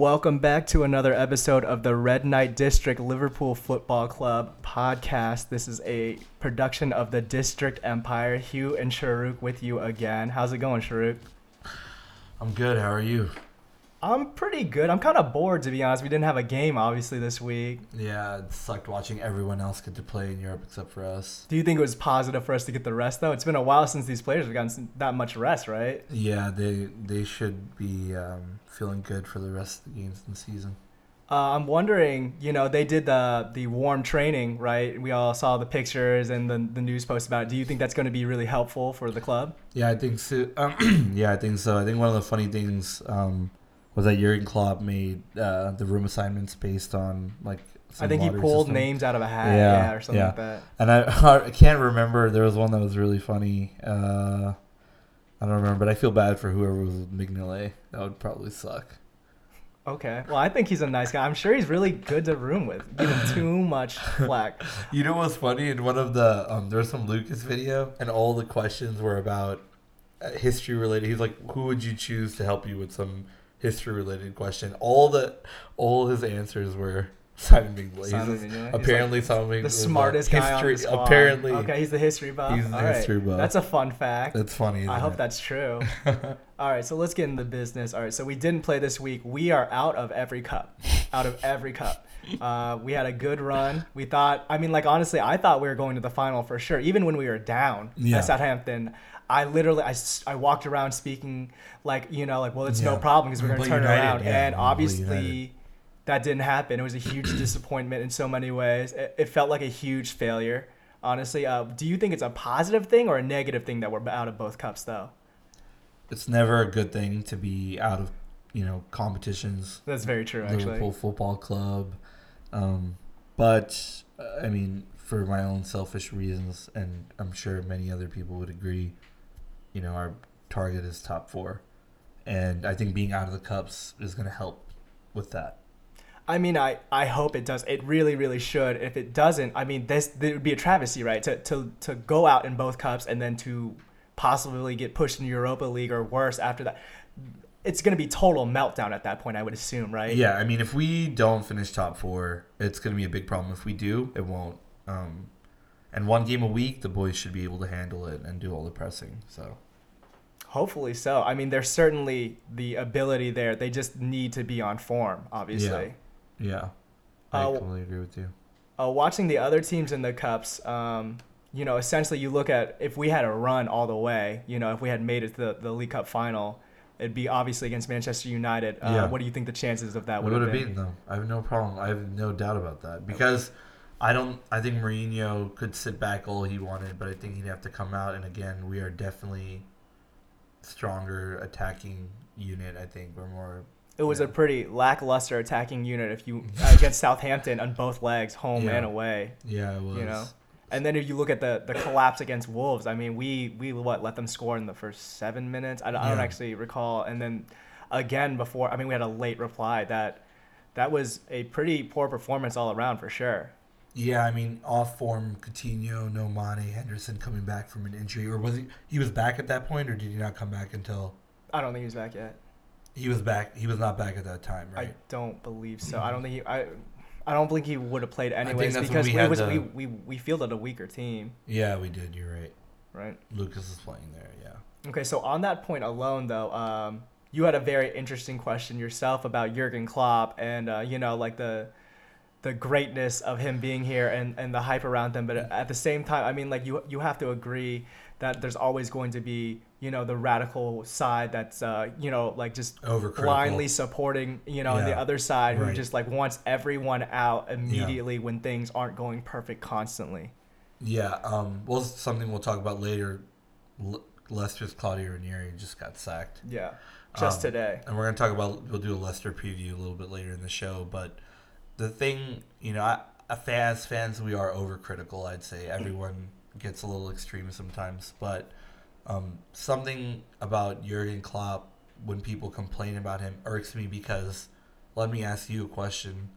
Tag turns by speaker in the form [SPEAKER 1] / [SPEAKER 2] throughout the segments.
[SPEAKER 1] welcome back to another episode of the Red Night District Liverpool Football Club podcast. This is a production of the District Empire. Hugh and Sharuk with you again. How's it going, Sharuk?
[SPEAKER 2] I'm good. How are you?
[SPEAKER 1] I'm pretty good. I'm kind of bored to be honest. We didn't have a game obviously this week.
[SPEAKER 2] Yeah, it sucked watching everyone else get to play in Europe except for us.
[SPEAKER 1] Do you think it was positive for us to get the rest though? It's been a while since these players have gotten that much rest, right?
[SPEAKER 2] Yeah, they they should be um, feeling good for the rest of the games in the season.
[SPEAKER 1] Uh, I'm wondering, you know, they did the the warm training, right? We all saw the pictures and the, the news posts about it. Do you think that's going to be really helpful for the club?
[SPEAKER 2] Yeah, I think so. Um, yeah, I think so. I think one of the funny things um, was that Jurgen Klopp made uh, the room assignments based on like.
[SPEAKER 1] I think he pulled system. names out of a hat, yeah, yeah or something yeah. like that.
[SPEAKER 2] And I I can't remember. There was one that was really funny. Uh, I don't remember, but I feel bad for whoever was with Mignolet. That would probably suck.
[SPEAKER 1] Okay. Well, I think he's a nice guy. I'm sure he's really good to room with. Give him too much flack.
[SPEAKER 2] you know what's funny? In one of the um, there's some Lucas video, and all the questions were about uh, history related. He's like, "Who would you choose to help you with some history related question?" All the all his answers were Simon Mignolet. Simon. Apparently, like Simon
[SPEAKER 1] the smartest guy on the
[SPEAKER 2] squad. Apparently,
[SPEAKER 1] okay, he's the history buff.
[SPEAKER 2] He's the All history buff.
[SPEAKER 1] That's a fun fact.
[SPEAKER 2] That's funny.
[SPEAKER 1] I hope
[SPEAKER 2] it?
[SPEAKER 1] that's true. All right, so let's get into the business. All right, so we didn't play this week. We are out of every cup. Out of every cup. Uh, we had a good run. We thought, I mean, like honestly, I thought we were going to the final for sure. Even when we were down yeah. at Southampton, I literally I, I walked around speaking like you know like well it's yeah. no problem because we're going to turn United, around yeah, and obviously that didn't happen. It was a huge disappointment in so many ways. It, it felt like a huge failure, honestly. Uh, do you think it's a positive thing or a negative thing that we're out of both cups, though?
[SPEAKER 2] It's never a good thing to be out of, you know, competitions.
[SPEAKER 1] That's very true,
[SPEAKER 2] Liverpool
[SPEAKER 1] actually.
[SPEAKER 2] Liverpool Football Club, um, but uh, I mean, for my own selfish reasons, and I'm sure many other people would agree, you know, our target is top four, and I think being out of the cups is going to help with that.
[SPEAKER 1] I mean, I, I hope it does. It really, really should. If it doesn't, I mean, this, this would be a travesty, right? To, to, to go out in both cups and then to possibly get pushed in Europa League or worse after that. It's going to be total meltdown at that point, I would assume, right?
[SPEAKER 2] Yeah, I mean, if we don't finish top four, it's going to be a big problem. If we do, it won't. Um, and one game a week, the boys should be able to handle it and do all the pressing. So.
[SPEAKER 1] Hopefully so. I mean, there's certainly the ability there. They just need to be on form, obviously.
[SPEAKER 2] Yeah. Yeah, I uh, completely agree with you.
[SPEAKER 1] Uh, watching the other teams in the cups, um, you know, essentially you look at if we had a run all the way, you know, if we had made it to the, the League Cup final, it'd be obviously against Manchester United. Uh, yeah. What do you think the chances of that would, would have been?
[SPEAKER 2] beaten them. I have no problem. I have no doubt about that because. I don't. I think Mourinho could sit back all he wanted, but I think he'd have to come out. And again, we are definitely stronger attacking unit. I think we're more
[SPEAKER 1] it was yeah. a pretty lackluster attacking unit if you uh, against Southampton on both legs, home yeah. and away.
[SPEAKER 2] Yeah, it was.
[SPEAKER 1] You know, and then if you look at the the collapse against Wolves, I mean, we we what let them score in the first seven minutes. I, I don't actually recall, and then again before. I mean, we had a late reply that that was a pretty poor performance all around for sure.
[SPEAKER 2] Yeah, I mean, off form, Coutinho, no Mane, Henderson coming back from an injury, or was he? He was back at that point, or did he not come back until?
[SPEAKER 1] I don't think he was back yet.
[SPEAKER 2] He was back. He was not back at that time, right? I
[SPEAKER 1] don't believe so. Mm-hmm. I don't think he. I. I don't think he would have played anyways because we, we, was, the, we, we we fielded a weaker team.
[SPEAKER 2] Yeah, we did. You're right.
[SPEAKER 1] Right.
[SPEAKER 2] Lucas is playing there. Yeah.
[SPEAKER 1] Okay, so on that point alone, though, um, you had a very interesting question yourself about Jurgen Klopp and uh, you know like the the greatness of him being here and, and the hype around him. But at the same time, I mean, like you you have to agree that there's always going to be you know the radical side that's uh, you know like just blindly supporting you know yeah. the other side who right. just like wants everyone out immediately yeah. when things aren't going perfect constantly.
[SPEAKER 2] Yeah, um, well, something we'll talk about later. Le- Leicester's Claudio Ranieri just got sacked.
[SPEAKER 1] Yeah, just um, today.
[SPEAKER 2] And we're gonna talk about we'll do a Leicester preview a little bit later in the show. But the thing, you know, I, as fans, we are overcritical. I'd say everyone gets a little extreme sometimes, but um, something about Jurgen Klopp when people complain about him irks me because let me ask you a question.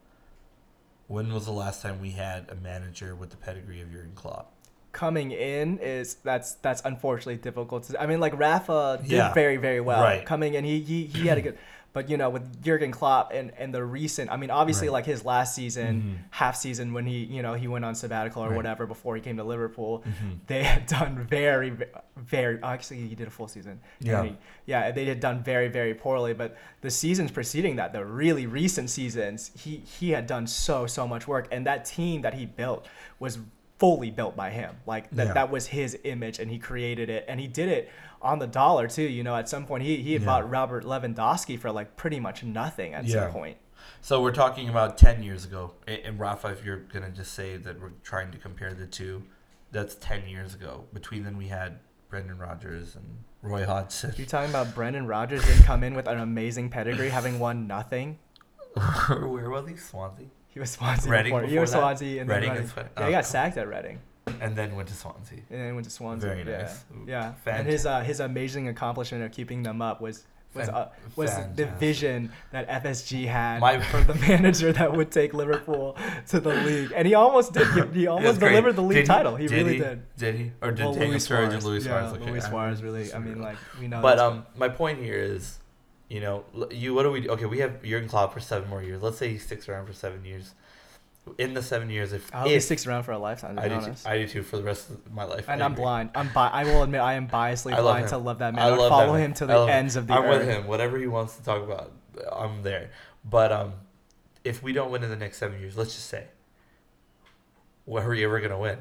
[SPEAKER 2] When was the last time we had a manager with the pedigree of Jurgen Klopp?
[SPEAKER 1] Coming in is that's that's unfortunately difficult. To, I mean, like Rafa did yeah, very very well. Right. Coming in, he he, he had a good, But you know, with Jurgen Klopp and, and the recent, I mean, obviously,
[SPEAKER 2] Right.
[SPEAKER 1] like his last season,
[SPEAKER 2] Mhm.
[SPEAKER 1] half season when he, you know, he went on sabbatical or
[SPEAKER 2] Right.
[SPEAKER 1] whatever before he came to Liverpool,
[SPEAKER 2] Mhm.
[SPEAKER 1] they had done very, very. Actually, he did a full season.
[SPEAKER 2] Yeah.
[SPEAKER 1] He- yeah, they had done very, very poorly. But the seasons preceding that, the really recent seasons, he he had done so so much work, and that team that he built was fully built by him. Like that
[SPEAKER 2] Yeah.
[SPEAKER 1] that was his image, and he created it, and he did it on the dollar too. You know, at some point he he had
[SPEAKER 2] Yeah.
[SPEAKER 1] bought Robert Lewandowski for like pretty much nothing at
[SPEAKER 2] Yeah.
[SPEAKER 1] some point.
[SPEAKER 2] So we're talking about ten years ago, and Rafa, if you're gonna just say that we're trying to compare the two, that's ten years ago. Between then, we had Brendan Rodgers and Roy Hodgson.
[SPEAKER 1] You're talking about Brendan Rodgers didn't come in with an amazing pedigree, having won nothing.
[SPEAKER 2] Where was he? Swansea,
[SPEAKER 1] He was Swansea
[SPEAKER 2] Reading
[SPEAKER 1] before. He
[SPEAKER 2] before
[SPEAKER 1] was
[SPEAKER 2] that?
[SPEAKER 1] Swansea and
[SPEAKER 2] Reading
[SPEAKER 1] then
[SPEAKER 2] and
[SPEAKER 1] Reading. Yeah,
[SPEAKER 2] oh,
[SPEAKER 1] he got
[SPEAKER 2] oh.
[SPEAKER 1] sacked at Reading.
[SPEAKER 2] And then went to Swansea.
[SPEAKER 1] and then went to Swansea.
[SPEAKER 2] Very
[SPEAKER 1] yeah.
[SPEAKER 2] nice.
[SPEAKER 1] Yeah,
[SPEAKER 2] Fantastic.
[SPEAKER 1] and his uh, his amazing accomplishment of keeping them up was was uh, was the vision that FSG had
[SPEAKER 2] My-
[SPEAKER 1] for the manager that would take Liverpool to the league, and he almost did. He, he almost
[SPEAKER 2] great.
[SPEAKER 1] delivered the league
[SPEAKER 2] Did
[SPEAKER 1] title. He, really
[SPEAKER 2] he?
[SPEAKER 1] did.
[SPEAKER 2] Did he? Or did
[SPEAKER 1] Well, Luis Suarez.
[SPEAKER 2] and Luis
[SPEAKER 1] yeah,
[SPEAKER 2] Suarez? Okay,
[SPEAKER 1] Luis Suarez really. I mean, like we know.
[SPEAKER 2] But um, my point here is, you know, you what do we? Do? Okay, we have Jurgen Klopp for seven more years. Let's say he sticks around for seven years. In the seven years, if
[SPEAKER 1] I hope he sticks around for a lifetime.
[SPEAKER 2] I do, too. I do too for the rest of my life.
[SPEAKER 1] and
[SPEAKER 2] I
[SPEAKER 1] I'm blind. I'm bi- I will admit I am biasly
[SPEAKER 2] I
[SPEAKER 1] blind to love that man.
[SPEAKER 2] I
[SPEAKER 1] I
[SPEAKER 2] love
[SPEAKER 1] follow
[SPEAKER 2] that
[SPEAKER 1] him to
[SPEAKER 2] I
[SPEAKER 1] the
[SPEAKER 2] love him.
[SPEAKER 1] ends of the
[SPEAKER 2] I'm
[SPEAKER 1] earth.
[SPEAKER 2] with him. Whatever he wants to talk about, I'm there. But um, if we don't win in the next seven years, let's just say, what are we ever gonna win?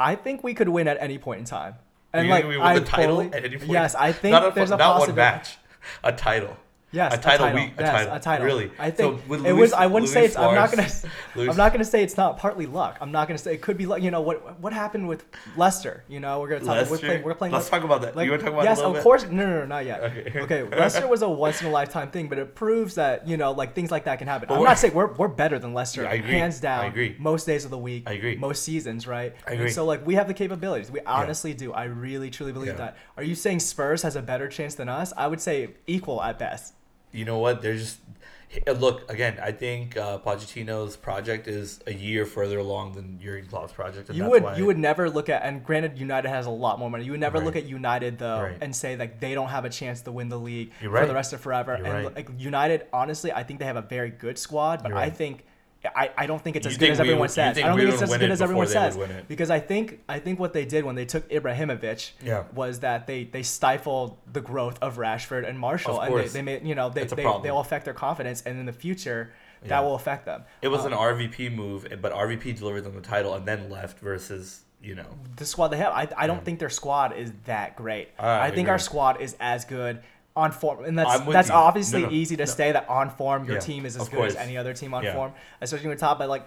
[SPEAKER 1] I think we could win at any point in time. And
[SPEAKER 2] You
[SPEAKER 1] like
[SPEAKER 2] think we win
[SPEAKER 1] I
[SPEAKER 2] the title
[SPEAKER 1] fully-
[SPEAKER 2] at any point?
[SPEAKER 1] Yes, I think
[SPEAKER 2] not a,
[SPEAKER 1] there's a
[SPEAKER 2] not one match, a title.
[SPEAKER 1] Yes,
[SPEAKER 2] A title
[SPEAKER 1] A title.
[SPEAKER 2] week- a
[SPEAKER 1] yes,
[SPEAKER 2] title.
[SPEAKER 1] a title.
[SPEAKER 2] Really?
[SPEAKER 1] I
[SPEAKER 2] So
[SPEAKER 1] think
[SPEAKER 2] with
[SPEAKER 1] it
[SPEAKER 2] Luis-
[SPEAKER 1] was. I wouldn't say
[SPEAKER 2] Luis
[SPEAKER 1] it's. I'm not gonna.
[SPEAKER 2] Luis-
[SPEAKER 1] I'm not gonna say it's not partly luck. I'm not gonna say it could be luck. You know what? What happened with Leicester? You know, we're gonna talk. We're playing. We're playing.
[SPEAKER 2] Let's talk about that.
[SPEAKER 1] Like,
[SPEAKER 2] you want to talk about
[SPEAKER 1] yes,
[SPEAKER 2] a
[SPEAKER 1] of
[SPEAKER 2] bit?
[SPEAKER 1] course. No, no, no, not yet.
[SPEAKER 2] Okay.
[SPEAKER 1] Okay. Leicester was a once in a lifetime thing, but it proves that you know, like things like that can happen.
[SPEAKER 2] But
[SPEAKER 1] I'm not saying we're we're better than Leicester,
[SPEAKER 2] Yeah, I agree.
[SPEAKER 1] hands down.
[SPEAKER 2] I agree.
[SPEAKER 1] Most days of the week.
[SPEAKER 2] I agree.
[SPEAKER 1] Most seasons, right?
[SPEAKER 2] I
[SPEAKER 1] And
[SPEAKER 2] agree.
[SPEAKER 1] so like we have the capabilities. We honestly do. I really truly believe
[SPEAKER 2] Yeah.
[SPEAKER 1] that. Are you saying Spurs has a better chance than us? I would say equal at best.
[SPEAKER 2] You know what? They're just look again. I think uh, Pochettino's project is a year further along than Jurgen Klopp's project.
[SPEAKER 1] You would you would never look at and granted United has a lot more money. You would never look at United though
[SPEAKER 2] Right.
[SPEAKER 1] and say like they don't have a chance to win the league
[SPEAKER 2] You're
[SPEAKER 1] for
[SPEAKER 2] right.
[SPEAKER 1] the rest of forever.
[SPEAKER 2] You're
[SPEAKER 1] and
[SPEAKER 2] right.
[SPEAKER 1] like United, honestly, I think they have a very good squad, but I think I, I don't think it's
[SPEAKER 2] You
[SPEAKER 1] as good as everyone
[SPEAKER 2] would-
[SPEAKER 1] says. I don't think it's as good as everyone says
[SPEAKER 2] would win it.
[SPEAKER 1] because I think I think what they did when they took Ibrahimovic
[SPEAKER 2] Yeah.
[SPEAKER 1] was that they they stifled the growth of Rashford and
[SPEAKER 2] Martial
[SPEAKER 1] and they, they made you know they they
[SPEAKER 2] problem.
[SPEAKER 1] they'll affect their confidence and in the future
[SPEAKER 2] Yeah.
[SPEAKER 1] that will affect them.
[SPEAKER 2] It was
[SPEAKER 1] Um,
[SPEAKER 2] an RVP move, but RVP delivered them the title and then left versus you know.
[SPEAKER 1] the squad they have. I, I don't
[SPEAKER 2] Yeah.
[SPEAKER 1] think their squad is that great.
[SPEAKER 2] I
[SPEAKER 1] I, think our squad is as good on form, and that's that's
[SPEAKER 2] you.
[SPEAKER 1] obviously
[SPEAKER 2] No, no,
[SPEAKER 1] easy to
[SPEAKER 2] no.
[SPEAKER 1] say that on form your
[SPEAKER 2] Yeah,
[SPEAKER 1] team is as good as any other team on
[SPEAKER 2] Yeah.
[SPEAKER 1] form, especially when top. But like,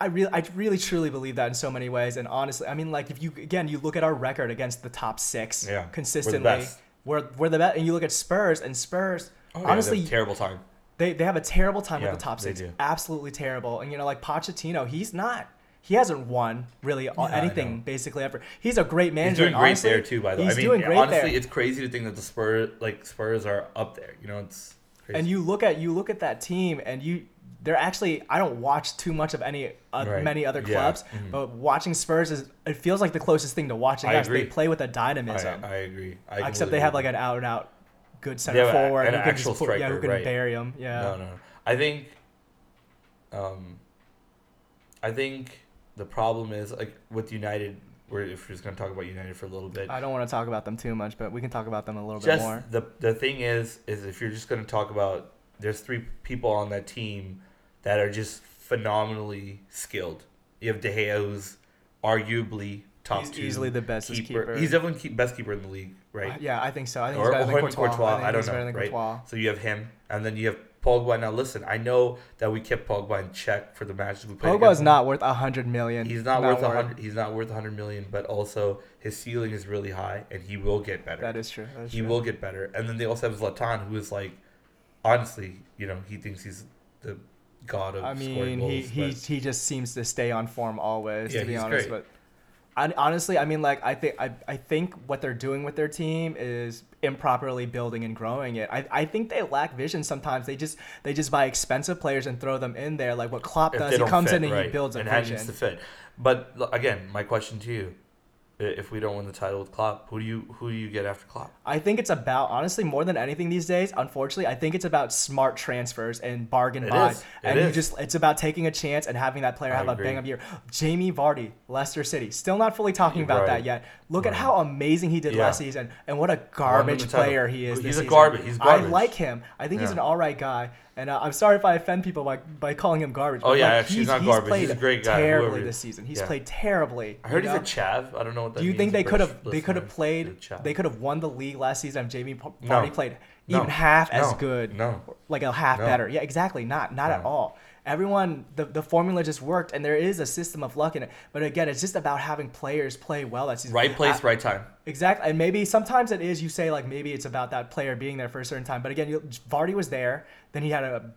[SPEAKER 1] I really, I really truly believe that in so many ways. And honestly, I mean, like if you again you look at our record against the top six
[SPEAKER 2] Yeah, we're the
[SPEAKER 1] consistently,
[SPEAKER 2] best.
[SPEAKER 1] we're we're the best. And you look at Spurs and Spurs.
[SPEAKER 2] Oh, yeah,
[SPEAKER 1] honestly,
[SPEAKER 2] a terrible time.
[SPEAKER 1] they, they have a terrible time
[SPEAKER 2] Yeah,
[SPEAKER 1] with the top six. Absolutely terrible. And you know, like Pochettino, he's not. He hasn't won really
[SPEAKER 2] Yeah,
[SPEAKER 1] anything basically ever. He's a great manager.
[SPEAKER 2] He's
[SPEAKER 1] doing
[SPEAKER 2] great
[SPEAKER 1] honestly,
[SPEAKER 2] there too. By the way,
[SPEAKER 1] he's
[SPEAKER 2] I mean,
[SPEAKER 1] doing great
[SPEAKER 2] honestly,
[SPEAKER 1] there.
[SPEAKER 2] it's crazy to think that the Spurs, like Spurs, are up there. You know, it's crazy.
[SPEAKER 1] And you look at you look at that team, and you they're actually I don't watch too much of any uh,
[SPEAKER 2] Right.
[SPEAKER 1] many other
[SPEAKER 2] Yeah.
[SPEAKER 1] clubs,
[SPEAKER 2] Mhm.
[SPEAKER 1] but watching Spurs is it feels like the closest thing to watching
[SPEAKER 2] I
[SPEAKER 1] us. They play with a dynamism.
[SPEAKER 2] I agree. I
[SPEAKER 1] Except
[SPEAKER 2] completely
[SPEAKER 1] they have like an out and out good center
[SPEAKER 2] have a-
[SPEAKER 1] forward
[SPEAKER 2] an
[SPEAKER 1] who can
[SPEAKER 2] actual
[SPEAKER 1] just put- yeah, who can
[SPEAKER 2] right.
[SPEAKER 1] bury him. Yeah.
[SPEAKER 2] No, no, no. I think, um, I think the problem is like with United. We're if we're just gonna talk about United for a little bit.
[SPEAKER 1] I don't want to talk about them too much, but we can talk about them a little bit
[SPEAKER 2] just
[SPEAKER 1] more.
[SPEAKER 2] the the thing is is if you're just gonna talk about there's three people on that team that are just phenomenally skilled. You have De Gea, who's arguably top
[SPEAKER 1] He's
[SPEAKER 2] two
[SPEAKER 1] easily the best keeper.
[SPEAKER 2] He's definitely keep, best keeper in the league, right?
[SPEAKER 1] Uh, Yeah, I think so. I think
[SPEAKER 2] Or-
[SPEAKER 1] he's better
[SPEAKER 2] or
[SPEAKER 1] than Courtois.
[SPEAKER 2] Courtois,
[SPEAKER 1] I,
[SPEAKER 2] I don't know, right?
[SPEAKER 1] Courtois.
[SPEAKER 2] So you have him, and then you have Pogba. Now listen, I know that we kept Pogba in check for the matches we played.
[SPEAKER 1] Pogba is not worth a hundred million.
[SPEAKER 2] He's not, worth a
[SPEAKER 1] worth-
[SPEAKER 2] hundred. He's not worth a hundred million, but also his ceiling is really high, and he will get better.
[SPEAKER 1] That is true. That is
[SPEAKER 2] he
[SPEAKER 1] true.
[SPEAKER 2] will get better. And then they also have Zlatan, who is like, honestly, you know, he thinks he's the god of
[SPEAKER 1] I mean, he
[SPEAKER 2] goals.
[SPEAKER 1] he
[SPEAKER 2] but-
[SPEAKER 1] he just seems to stay on form always.
[SPEAKER 2] Yeah,
[SPEAKER 1] to be honest,
[SPEAKER 2] great.
[SPEAKER 1] but I, honestly, I mean, like I think I, I think what they're doing with their team is improperly building and growing it. I, I think they lack vision sometimes. They just they just buy expensive players and throw them in there. Like what Klopp
[SPEAKER 2] if
[SPEAKER 1] does, he comes
[SPEAKER 2] fit,
[SPEAKER 1] in and
[SPEAKER 2] right,
[SPEAKER 1] he builds a
[SPEAKER 2] and
[SPEAKER 1] vision.
[SPEAKER 2] to fit. But again, my question to you: if we don't win the title with Klopp, who do you who do you get after Klopp?
[SPEAKER 1] I think it's about honestly more than anything these days. Unfortunately, I think it's about smart transfers and bargain
[SPEAKER 2] It
[SPEAKER 1] buy,
[SPEAKER 2] is.
[SPEAKER 1] And you just it's about taking a chance and having that player
[SPEAKER 2] I
[SPEAKER 1] have a bang up year. Jamie Vardy, Leicester City, still not fully talking about
[SPEAKER 2] Right.
[SPEAKER 1] that yet. Look at how amazing he did
[SPEAKER 2] Yeah.
[SPEAKER 1] last season, and what a garbage player he is.
[SPEAKER 2] He's a garbage- he's garbage.
[SPEAKER 1] I like him. I think he's an all right guy. And uh, I'm sorry if I offend people by, by calling him garbage.
[SPEAKER 2] Oh, yeah,
[SPEAKER 1] like,
[SPEAKER 2] actually, he's
[SPEAKER 1] he's,
[SPEAKER 2] not garbage.
[SPEAKER 1] played
[SPEAKER 2] He's a great guy,
[SPEAKER 1] terribly this season. He's
[SPEAKER 2] Yeah.
[SPEAKER 1] played terribly.
[SPEAKER 2] I heard he's a
[SPEAKER 1] know?
[SPEAKER 2] chav. I don't know what that
[SPEAKER 1] Do you
[SPEAKER 2] means.
[SPEAKER 1] think they could have they could have played they could have won the league last season if Jamie P-
[SPEAKER 2] No.
[SPEAKER 1] Vardy played
[SPEAKER 2] No.
[SPEAKER 1] even half as good
[SPEAKER 2] No.
[SPEAKER 1] like a half
[SPEAKER 2] No.
[SPEAKER 1] better yeah exactly not not at all everyone the, the formula just worked and there is a system of luck in it but again it's just about having players play well that season
[SPEAKER 2] Right place,
[SPEAKER 1] I-
[SPEAKER 2] right time.
[SPEAKER 1] Exactly, and maybe sometimes it is. You say like maybe it's about that player being there for a certain time, but again, you, Vardy was there. Then he had a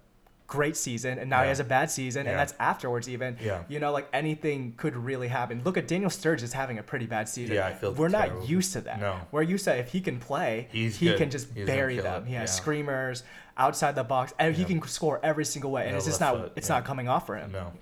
[SPEAKER 1] great season, and now he has a bad season,
[SPEAKER 2] Yeah.
[SPEAKER 1] and that's afterwards. Even
[SPEAKER 2] Yeah.
[SPEAKER 1] you know, like anything could really happen. Look at Daniel Sturridge is having a pretty bad season.
[SPEAKER 2] Yeah, I feel
[SPEAKER 1] we're
[SPEAKER 2] terrible.
[SPEAKER 1] not used to that.
[SPEAKER 2] No.
[SPEAKER 1] we're used to if he can play,
[SPEAKER 2] He's
[SPEAKER 1] he
[SPEAKER 2] good.
[SPEAKER 1] can just
[SPEAKER 2] He's
[SPEAKER 1] bury them.
[SPEAKER 2] it.
[SPEAKER 1] He has
[SPEAKER 2] Yeah.
[SPEAKER 1] screamers outside the box, and he can score every single way, and
[SPEAKER 2] Yeah,
[SPEAKER 1] it's just not
[SPEAKER 2] foot,
[SPEAKER 1] it's
[SPEAKER 2] yeah.
[SPEAKER 1] not coming off for him.
[SPEAKER 2] No.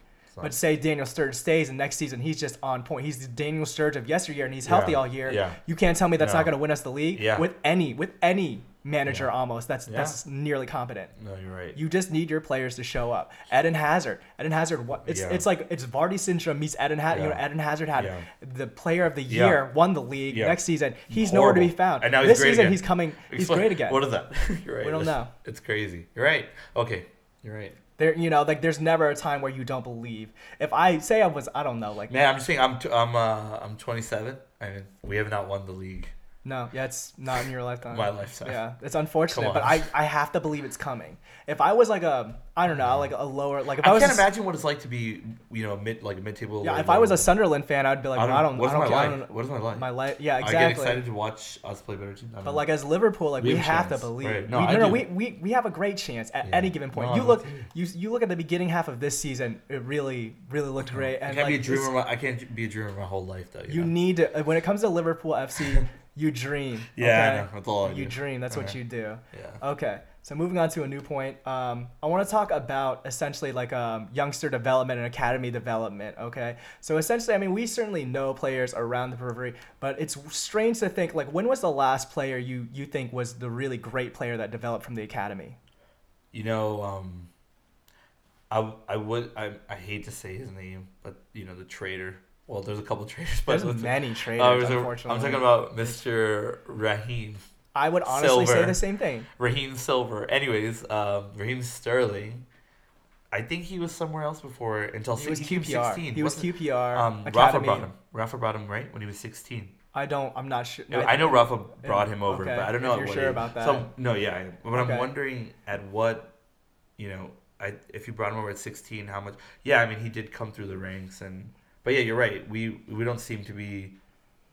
[SPEAKER 1] But say Daniel Sturridge stays, and next season he's just on point. He's the Daniel Sturridge of yesteryear, and he's healthy
[SPEAKER 2] Yeah.
[SPEAKER 1] all year.
[SPEAKER 2] Yeah.
[SPEAKER 1] You can't tell me that's
[SPEAKER 2] No.
[SPEAKER 1] not going to win us the league
[SPEAKER 2] Yeah.
[SPEAKER 1] with any with any manager
[SPEAKER 2] Yeah.
[SPEAKER 1] almost. That's
[SPEAKER 2] Yeah.
[SPEAKER 1] that's nearly competent.
[SPEAKER 2] no, you're right.
[SPEAKER 1] You just need your players to show up. Eden Hazard. Eden Hazard. What? It's
[SPEAKER 2] Yeah.
[SPEAKER 1] it's like it's Vardy syndrome meets Eden Hazard. You know, Eden Hazard had the player of the year, won the league. Next season, he's nowhere to be found.
[SPEAKER 2] And now he's
[SPEAKER 1] this season,
[SPEAKER 2] again.
[SPEAKER 1] he's coming. He's
[SPEAKER 2] Explain-
[SPEAKER 1] great again.
[SPEAKER 2] What is that? you're right.
[SPEAKER 1] We don't know.
[SPEAKER 2] It's crazy. You're right. Okay. You're right.
[SPEAKER 1] There, you know, like there's never a time where you don't believe. If I say I was, I don't know, like
[SPEAKER 2] Man, I'm just saying. I'm t- I'm uh I'm 27. I mean, we have not won the league.
[SPEAKER 1] No, yeah, it's not in your lifetime.
[SPEAKER 2] My lifetime.
[SPEAKER 1] Yeah, it's unfortunate, but. I, I have to believe it's coming. If I was like a, I don't know, like a lower, like if I,
[SPEAKER 2] I
[SPEAKER 1] was,
[SPEAKER 2] can't
[SPEAKER 1] a,
[SPEAKER 2] imagine what it's like to be, you know, mid like a mid-table.
[SPEAKER 1] yeah, if I was a. Sunderland fan, I'd be like,
[SPEAKER 2] I
[SPEAKER 1] I
[SPEAKER 2] don't-
[SPEAKER 1] I don't,
[SPEAKER 2] what's
[SPEAKER 1] I don't,
[SPEAKER 2] my
[SPEAKER 1] care,
[SPEAKER 2] life? What is my life?
[SPEAKER 1] My life, yeah, exactly.
[SPEAKER 2] I get excited to watch us play better teams.
[SPEAKER 1] But
[SPEAKER 2] know.
[SPEAKER 1] like as Liverpool, like
[SPEAKER 2] We
[SPEAKER 1] we,
[SPEAKER 2] have
[SPEAKER 1] have to believe.
[SPEAKER 2] Right.
[SPEAKER 1] We-
[SPEAKER 2] No,
[SPEAKER 1] No,
[SPEAKER 2] I
[SPEAKER 1] no,
[SPEAKER 2] do.
[SPEAKER 1] we, we we have a great chance at
[SPEAKER 2] Yeah.
[SPEAKER 1] any given point.
[SPEAKER 2] No,
[SPEAKER 1] you look, you you look at the beginning half of this season. It really, really looked great.
[SPEAKER 2] I can't
[SPEAKER 1] like,
[SPEAKER 2] be a dreamer. I can't be a dreamer my whole life though. You,
[SPEAKER 1] You
[SPEAKER 2] know?
[SPEAKER 1] need to when it comes to Liverpool FC, you dream.
[SPEAKER 2] Yeah,
[SPEAKER 1] okay?
[SPEAKER 2] That's all I
[SPEAKER 1] You dream. That's what you do.
[SPEAKER 2] Yeah.
[SPEAKER 1] Okay, so moving on to a new point. Um, I want to talk about essentially like um, youngster development and academy development. Okay, so essentially, I mean, we certainly know players around the periphery, but it's strange to think like when was the last player you you think was the really great player that developed from the academy?
[SPEAKER 2] You know, um, I I would I I hate to say his name, but you know the traitor. Well, there's a couple traders, but
[SPEAKER 1] There's many
[SPEAKER 2] uh,
[SPEAKER 1] traders,
[SPEAKER 2] a-
[SPEAKER 1] unfortunately.
[SPEAKER 2] I'm talking about Mr. Raheem
[SPEAKER 1] I would honestly say the same thing.
[SPEAKER 2] Raheem Silver. Anyways, um, Raheem Sterling. I think he was somewhere else before until
[SPEAKER 1] He was QPR.
[SPEAKER 2] 16.
[SPEAKER 1] He was QPR.
[SPEAKER 2] Um, Rafa brought him. Rafa brought him right when he was 16.
[SPEAKER 1] I don't. I'm not sure.
[SPEAKER 2] I, know Rafa brought him over,
[SPEAKER 1] okay,
[SPEAKER 2] but I don't know at
[SPEAKER 1] you're
[SPEAKER 2] what
[SPEAKER 1] sure
[SPEAKER 2] age.
[SPEAKER 1] about that.
[SPEAKER 2] So no, yeah, but
[SPEAKER 1] Okay.
[SPEAKER 2] I'm wondering at what, you know, I if you brought him over at 16, how much? Yeah, I mean he did come through the ranks, and but yeah, you're right. We we don't seem to be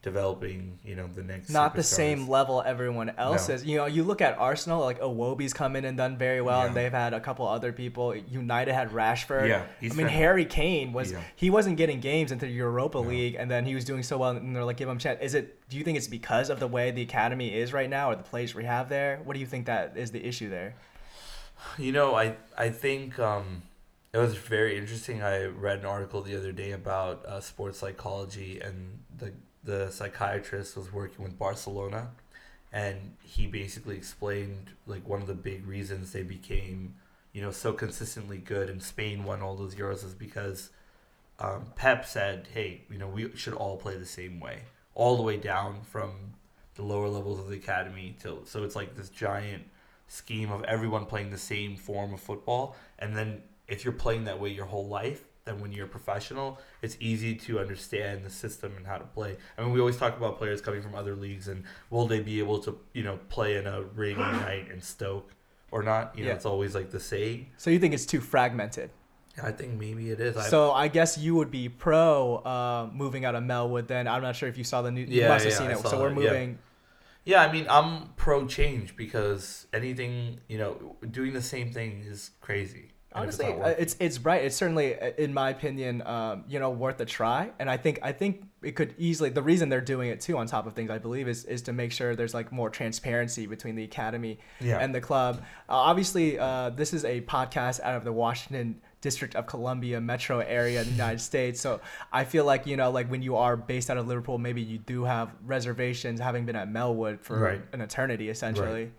[SPEAKER 2] developing, you know, the next.
[SPEAKER 1] not the same level everyone else
[SPEAKER 2] No.
[SPEAKER 1] is. You know, you look at Arsenal, like Iwobi's come in and done very well, and they've had a couple other people. United had Rashford.
[SPEAKER 2] Yeah,
[SPEAKER 1] I mean, Harry Kane was
[SPEAKER 2] Yeah.
[SPEAKER 1] he wasn't getting games into the Europa
[SPEAKER 2] No.
[SPEAKER 1] League, and then he was doing so well, and they're like, give him a chance. Is it? Do you think it's because of the way the academy is right now, or the players we have there? What do you think that is the issue there?
[SPEAKER 2] You know, I I think um, it was very interesting. I read an article the other day about uh, sports psychology, and the the psychiatrist was working with Barcelona, and he basically explained like one of the big reasons they became, you know, so consistently good, and Spain won all those Euros is because um, Pep said, "Hey, you know, we should all play the same way, all the way down from the lower levels of the academy till so it's like this giant." scheme of everyone playing the same form of football and then if you're playing that way your whole life then when you're a professional it's easy to understand the system and how to play i mean we always talk about players coming from other leagues and will they be able to you know play in a rainy night in stoke or not you know
[SPEAKER 1] Yeah.
[SPEAKER 2] it's always like the saying
[SPEAKER 1] So you think it's too fragmented?
[SPEAKER 2] i think maybe it is I,
[SPEAKER 1] So I guess you would be pro uh, moving out of Melwood. Then I'm not sure if you saw the new. you
[SPEAKER 2] Yeah,
[SPEAKER 1] must have
[SPEAKER 2] yeah,
[SPEAKER 1] seen
[SPEAKER 2] I
[SPEAKER 1] it. So we're
[SPEAKER 2] it, yeah.
[SPEAKER 1] moving.
[SPEAKER 2] yeah i mean i'm pro change because anything you know doing the same thing is crazy It's
[SPEAKER 1] Honestly, uh, it's it's bright. It's certainly, uh, in my opinion, um, you know, worth a try. And I think I think it could easily. The reason they're doing it too, on top of things, I believe, is is to make sure there's like more transparency between the academy
[SPEAKER 2] Yeah.
[SPEAKER 1] and the club. Uh, obviously, uh, this is a podcast out of the Washington District of Columbia metro area in the United States. So I feel like you know, like when you are based out of Liverpool, maybe you do have reservations, having been at Melwood for
[SPEAKER 2] Right.
[SPEAKER 1] an eternity, essentially.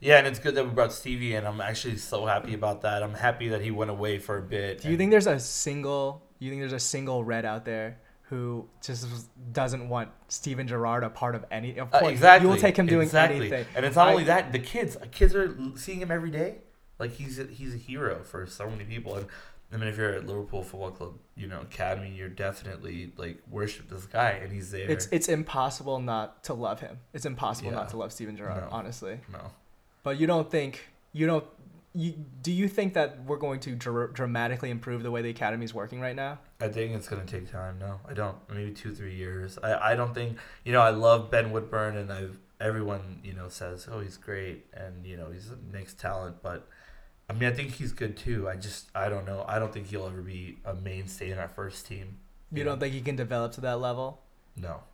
[SPEAKER 2] Yeah, and it's good that we brought Stevie in. I'm actually so happy about that. I'm happy that he went away for a bit.
[SPEAKER 1] Do you think there's a single? You think there's a single red out there who just doesn't want Steven Gerrard a part of any? Of
[SPEAKER 2] Uh, exactly.
[SPEAKER 1] you will take him doing
[SPEAKER 2] exactly.
[SPEAKER 1] anything.
[SPEAKER 2] And it's not
[SPEAKER 1] I-
[SPEAKER 2] only that; the kids, kids are seeing him every day. Like he's a, he's a hero for so many people. And I mean, if you're at Liverpool Football Club, you know Academy, you're definitely like worship this guy, and he's there.
[SPEAKER 1] It's it's impossible not to love him. It's impossible
[SPEAKER 2] Yeah.
[SPEAKER 1] not to love Steven Gerrard,
[SPEAKER 2] No.
[SPEAKER 1] honestly.
[SPEAKER 2] no,
[SPEAKER 1] But you don't think you don't. You, do you think that we're going to dr- dramatically improve the way the academy is working right now?
[SPEAKER 2] I think it's gonna take time. No, I don't. Maybe two, three years. I, I don't think. You know, I love Ben Woodburn, and I've everyone you know says, oh, he's great, and you know he's a mixed talent, but. I mean, I think he's good too. I just, I don't know. I don't think he'll ever be a mainstay in our first team.
[SPEAKER 1] You don't think he can develop to that level,
[SPEAKER 2] No.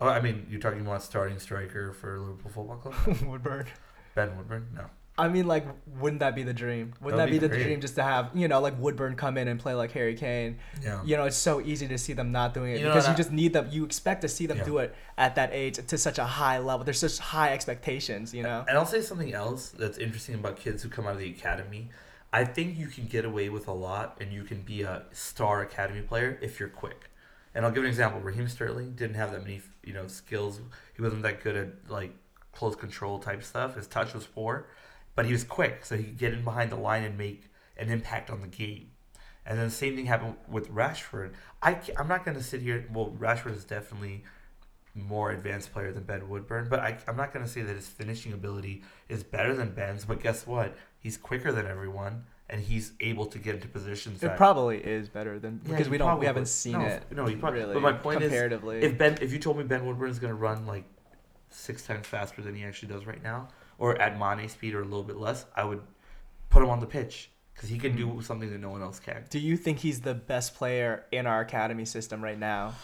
[SPEAKER 2] Oh, I mean, you're talking about starting striker for Liverpool Football Club?
[SPEAKER 1] Woodburn?
[SPEAKER 2] Ben Woodburn? No.
[SPEAKER 1] I mean, like, wouldn't that be the dream? Wouldn't
[SPEAKER 2] That
[SPEAKER 1] that be
[SPEAKER 2] be
[SPEAKER 1] the
[SPEAKER 2] great.
[SPEAKER 1] dream just to have, you know, like Woodburn come in and play like Harry Kane?
[SPEAKER 2] Yeah.
[SPEAKER 1] You know, it's so easy to see them not doing it
[SPEAKER 2] You
[SPEAKER 1] because you
[SPEAKER 2] I-
[SPEAKER 1] just need them. You expect to see them
[SPEAKER 2] Yeah.
[SPEAKER 1] do it at that age to such a high level. There's such high expectations, you know?
[SPEAKER 2] And I'll say something else that's interesting about kids who come out of the academy. I think you can get away with a lot and you can be a star academy player if you're quick. And I'll give an example. Raheem Sterling didn't have that many, you know, skills. He wasn't that good at like close control type stuff. His touch was poor, but he was quick, so he could get in behind the line and make an impact on the game. And then the same thing happened with Rashford. I, I'm not going to sit here. Well, Rashford is definitely more advanced player than Ben Woodburn, but I, I'm not going to say that his finishing ability is better than Ben's. But guess what? He's quicker than everyone, and he's able to get into positions.
[SPEAKER 1] It
[SPEAKER 2] that,
[SPEAKER 1] probably is better than
[SPEAKER 2] Yeah,
[SPEAKER 1] because we don't
[SPEAKER 2] probably-
[SPEAKER 1] we haven't seen
[SPEAKER 2] no,
[SPEAKER 1] it.
[SPEAKER 2] No, he probably.
[SPEAKER 1] really
[SPEAKER 2] but my point is,
[SPEAKER 1] comparatively.
[SPEAKER 2] if Ben, if you told me Ben Woodburn is going to run like six times faster than he actually does right now, or at Mane speed or a little bit less, I would put him on the pitch because he can do something that no one else can.
[SPEAKER 1] do you think he's the best player in our academy system right now?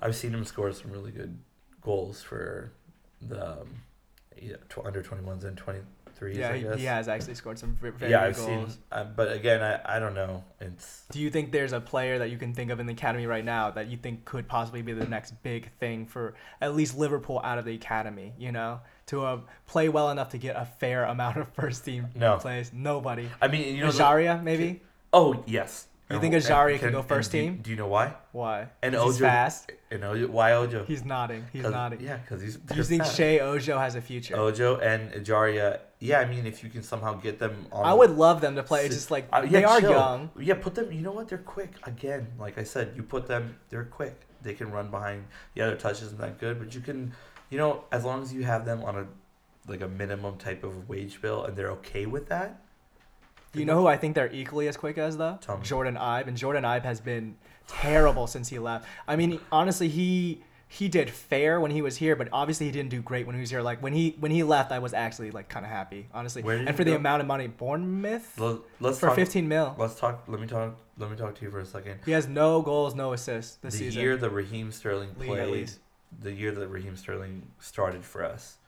[SPEAKER 2] I've seen him score some really good goals for the um, yeah, tw- under 21s and 23s.
[SPEAKER 1] yeah,
[SPEAKER 2] I
[SPEAKER 1] he,
[SPEAKER 2] guess.
[SPEAKER 1] he has actually scored some very
[SPEAKER 2] yeah,
[SPEAKER 1] good
[SPEAKER 2] I've
[SPEAKER 1] goals.
[SPEAKER 2] seen, uh, but again, I, I don't know. It's
[SPEAKER 1] Do you think there's a player that you can think of in the academy right now that you think could possibly be the next big thing for at least Liverpool out of the academy? You know, to uh, play well enough to get a fair amount of first team
[SPEAKER 2] No.
[SPEAKER 1] plays. Nobody.
[SPEAKER 2] I mean, you know, the-
[SPEAKER 1] maybe.
[SPEAKER 2] oh yes.
[SPEAKER 1] You
[SPEAKER 2] And-
[SPEAKER 1] think
[SPEAKER 2] and
[SPEAKER 1] Ejaria could
[SPEAKER 2] can-
[SPEAKER 1] go first team?
[SPEAKER 2] Do you know why?
[SPEAKER 1] Why?
[SPEAKER 2] And
[SPEAKER 1] 'Cause he's
[SPEAKER 2] Ojo-
[SPEAKER 1] fast.
[SPEAKER 2] You know why Ojo?
[SPEAKER 1] He's nodding. He's nodding.
[SPEAKER 2] Yeah, because he's.
[SPEAKER 1] Do you think
[SPEAKER 2] fast.
[SPEAKER 1] Sheyi Ojo has a future?
[SPEAKER 2] Ojo and Ejaria? Yeah, I mean, if you can somehow get them on.
[SPEAKER 1] I would love them to play. It's just like
[SPEAKER 2] Uh,
[SPEAKER 1] they
[SPEAKER 2] yeah,
[SPEAKER 1] are
[SPEAKER 2] chill.
[SPEAKER 1] young.
[SPEAKER 2] Yeah, put them. You know what? They're quick. Again, like I said, you put them. They're quick. They can run behind. Yeah, their touch isn't that good, but you can. You know, as long as you have them on a like a minimum type of wage bill, and they're okay with that.
[SPEAKER 1] Do you know who I think they're equally as quick as though?
[SPEAKER 2] Tell me.
[SPEAKER 1] Jordan Ibe, and Jordan Ibe has been terrible since he left. I mean, honestly, he he did fair when he was here, but obviously he didn't do great when he was here. Like when he when he left, I was actually like kind of happy, honestly.
[SPEAKER 2] Where did
[SPEAKER 1] and for the
[SPEAKER 2] go?
[SPEAKER 1] amount of money, Bournemouth
[SPEAKER 2] Let, let's
[SPEAKER 1] for
[SPEAKER 2] talk.
[SPEAKER 1] 15 mil.
[SPEAKER 2] Let's talk. Let me talk. Let me talk to you for a second.
[SPEAKER 1] He has no goals, no assists this
[SPEAKER 2] the
[SPEAKER 1] season.
[SPEAKER 2] year that Raheem Sterling
[SPEAKER 1] League
[SPEAKER 2] played, the year that Raheem Sterling started for us,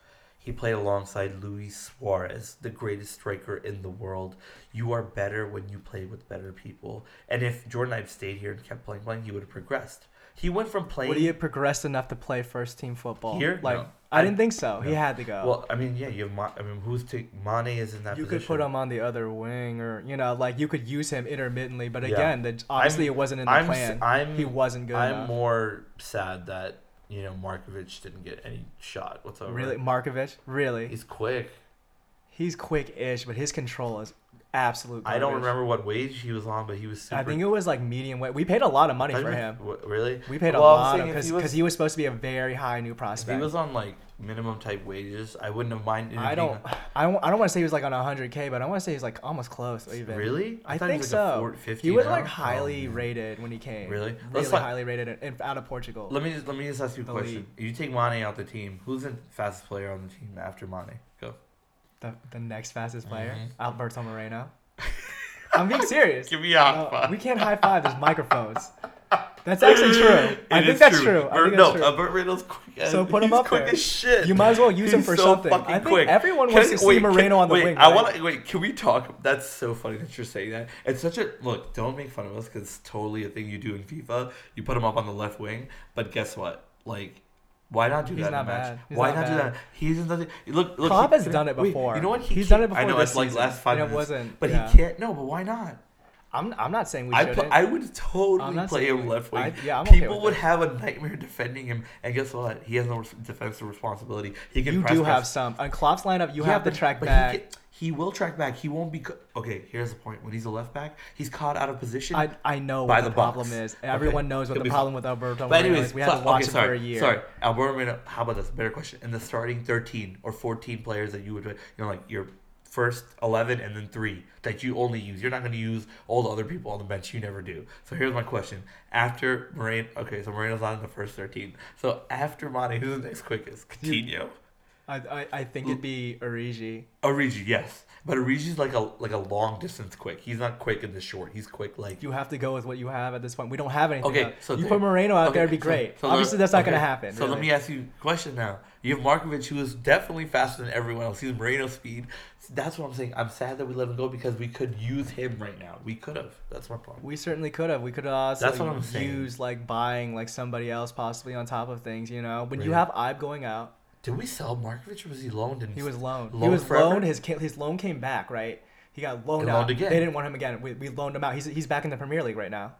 [SPEAKER 2] he played alongside Luis Suarez, the greatest striker in the world. You are better when you play with better people. And if Jordan Ibe stayed here and kept playing, playing, he would have progressed. He went from playing.
[SPEAKER 1] Would he have progressed enough to play first team football?
[SPEAKER 2] Here?
[SPEAKER 1] Like
[SPEAKER 2] No.
[SPEAKER 1] I,
[SPEAKER 2] I-
[SPEAKER 1] didn't think so. He had to go.
[SPEAKER 2] Well, I mean, yeah, you have. Ma- I mean, who's to Mane is in that
[SPEAKER 1] you
[SPEAKER 2] position.
[SPEAKER 1] could put him on the other wing, or you know, like you could use him intermittently. But
[SPEAKER 2] Yeah.
[SPEAKER 1] again, the, obviously
[SPEAKER 2] I'm-
[SPEAKER 1] it wasn't in the
[SPEAKER 2] I'm.
[SPEAKER 1] plan.
[SPEAKER 2] I'm.
[SPEAKER 1] he wasn't good
[SPEAKER 2] I'm
[SPEAKER 1] enough.
[SPEAKER 2] more sad that you know Markovic didn't get any shot whatsoever.
[SPEAKER 1] Really, Markovic? Really? He's, quick.
[SPEAKER 2] He's quick.
[SPEAKER 1] quick-ish, but his control is absolute.
[SPEAKER 2] I don't remember what wage he was on, but he was super.
[SPEAKER 1] I think it was like medium weight. We paid a lot of money for him.
[SPEAKER 2] Really?
[SPEAKER 1] We paid a
[SPEAKER 2] Well, I'm
[SPEAKER 1] lot because
[SPEAKER 2] he was-
[SPEAKER 1] he was supposed to be a very high new
[SPEAKER 2] If
[SPEAKER 1] prospect.
[SPEAKER 2] he was on like minimum type wages, I wouldn't have minded.
[SPEAKER 1] I don't, I don't, I don't want to say he was like on 100k, but I want to say he's like almost close. Even
[SPEAKER 2] really?
[SPEAKER 1] I,
[SPEAKER 2] thought
[SPEAKER 1] think
[SPEAKER 2] he was like
[SPEAKER 1] so.
[SPEAKER 2] 40, 50
[SPEAKER 1] he was
[SPEAKER 2] now.
[SPEAKER 1] like
[SPEAKER 2] Oh,
[SPEAKER 1] highly
[SPEAKER 2] man.
[SPEAKER 1] rated when he came.
[SPEAKER 2] Really?
[SPEAKER 1] Really
[SPEAKER 2] Let's like-
[SPEAKER 1] highly rated and out of Portugal.
[SPEAKER 2] Let me just, let me just ask you a
[SPEAKER 1] The
[SPEAKER 2] question. If you take Mane out the team, who's the fastest player on the team after Mane? Go.
[SPEAKER 1] the, the next fastest player,
[SPEAKER 2] Mhm.
[SPEAKER 1] Alberto Moreno. I'm being serious.
[SPEAKER 2] Give me a high
[SPEAKER 1] No,
[SPEAKER 2] five.
[SPEAKER 1] we can't high five. There's microphones. That's actually true. I
[SPEAKER 2] It
[SPEAKER 1] think that's true. I
[SPEAKER 2] Burt-
[SPEAKER 1] think
[SPEAKER 2] no,
[SPEAKER 1] that's true.
[SPEAKER 2] uh, Burt Reynolds quick. As,
[SPEAKER 1] So put him
[SPEAKER 2] he's
[SPEAKER 1] up
[SPEAKER 2] quick
[SPEAKER 1] there.
[SPEAKER 2] as shit.
[SPEAKER 1] You might as well use him for
[SPEAKER 2] so
[SPEAKER 1] something.
[SPEAKER 2] fucking
[SPEAKER 1] I think
[SPEAKER 2] quick.
[SPEAKER 1] everyone wants to see
[SPEAKER 2] wait,
[SPEAKER 1] Moreno on the
[SPEAKER 2] wait,
[SPEAKER 1] wing,
[SPEAKER 2] I
[SPEAKER 1] right?
[SPEAKER 2] want to wait. Can we talk? That's so funny that you're saying that. It's such a look. Don't make fun of us because it's totally a thing you do in FIFA. You put him up on the left wing, but guess what? Like. Why not do
[SPEAKER 1] He's
[SPEAKER 2] that
[SPEAKER 1] not
[SPEAKER 2] in a match?
[SPEAKER 1] He's
[SPEAKER 2] Why
[SPEAKER 1] not
[SPEAKER 2] not, do that? He's nothing. Look, look.
[SPEAKER 1] Klopp
[SPEAKER 2] he-
[SPEAKER 1] has done it
[SPEAKER 2] wait,
[SPEAKER 1] before.
[SPEAKER 2] you know what? He
[SPEAKER 1] He's done it
[SPEAKER 2] can't- I
[SPEAKER 1] before
[SPEAKER 2] know it's like last five
[SPEAKER 1] and it
[SPEAKER 2] minutes,
[SPEAKER 1] wasn't-
[SPEAKER 2] But
[SPEAKER 1] yeah.
[SPEAKER 2] he can't. No, but why not?
[SPEAKER 1] I'm, I'm not saying we
[SPEAKER 2] I
[SPEAKER 1] shouldn't.
[SPEAKER 2] put, I would totally play him
[SPEAKER 1] we-
[SPEAKER 2] left wing.
[SPEAKER 1] I- yeah, I'm
[SPEAKER 2] People
[SPEAKER 1] with
[SPEAKER 2] would
[SPEAKER 1] that.
[SPEAKER 2] have a nightmare defending him, and guess what? He has no defensive responsibility. He can.
[SPEAKER 1] you do
[SPEAKER 2] press.
[SPEAKER 1] have some. On Klopp's lineup, you
[SPEAKER 2] Yeah,
[SPEAKER 1] have to
[SPEAKER 2] but-
[SPEAKER 1] track back.
[SPEAKER 2] He, can- he will track back. He won't be. Co- okay, here's the point. When he's a left back, he's caught out of position.
[SPEAKER 1] I, I know
[SPEAKER 2] by
[SPEAKER 1] what the,
[SPEAKER 2] the
[SPEAKER 1] problem is.
[SPEAKER 2] Okay,
[SPEAKER 1] Everyone knows what
[SPEAKER 2] he'll
[SPEAKER 1] the problem
[SPEAKER 2] fine.
[SPEAKER 1] with Alberto
[SPEAKER 2] but anyways,
[SPEAKER 1] is. We had
[SPEAKER 2] so-
[SPEAKER 1] to watch
[SPEAKER 2] okay,
[SPEAKER 1] him
[SPEAKER 2] sorry,
[SPEAKER 1] for a year.
[SPEAKER 2] Sorry, Alberto How about this? Better question. In the starting 13 or 14 players that you would, you know, like your first 11 and then three that you only use. You're not going to use all the other people on the bench. You never do. So here's my question. After Moreno, okay, so Moreno's not in the first 13. So after Mane, who's the next quickest? Coutinho.
[SPEAKER 1] I, I, I think it'd be Origi.
[SPEAKER 2] Origi, yes, but Origi's like a like a long distance quick. He's not quick in the short. He's quick like
[SPEAKER 1] You have to go with what you have at this point. We don't have anything.
[SPEAKER 2] Okay,
[SPEAKER 1] else.
[SPEAKER 2] so
[SPEAKER 1] you
[SPEAKER 2] there-
[SPEAKER 1] put Moreno out
[SPEAKER 2] Okay,
[SPEAKER 1] there, it'd be
[SPEAKER 2] so-
[SPEAKER 1] great.
[SPEAKER 2] so let-
[SPEAKER 1] Obviously, that's not
[SPEAKER 2] okay,
[SPEAKER 1] going to happen.
[SPEAKER 2] So let me ask you a question now. You have Markovic, who is definitely faster than everyone else. He's Moreno speed. That's what I'm saying. I'm sad that we let him go because we could use him right now. We could have. That's my point.
[SPEAKER 1] We certainly could have. We could have also
[SPEAKER 2] That's what I'm saying.
[SPEAKER 1] used like buying like somebody else possibly on top of things. You know, when you have Ibe going out,
[SPEAKER 2] Did we sell Markovic or was he loaned?
[SPEAKER 1] He was loaned.
[SPEAKER 2] loaned he
[SPEAKER 1] was
[SPEAKER 2] forever?
[SPEAKER 1] loaned. His his loan came back, right? He got loaned
[SPEAKER 2] And
[SPEAKER 1] out.
[SPEAKER 2] loaned again.
[SPEAKER 1] They didn't want him again. We, we loaned him out. He's he's back in the Premier League right now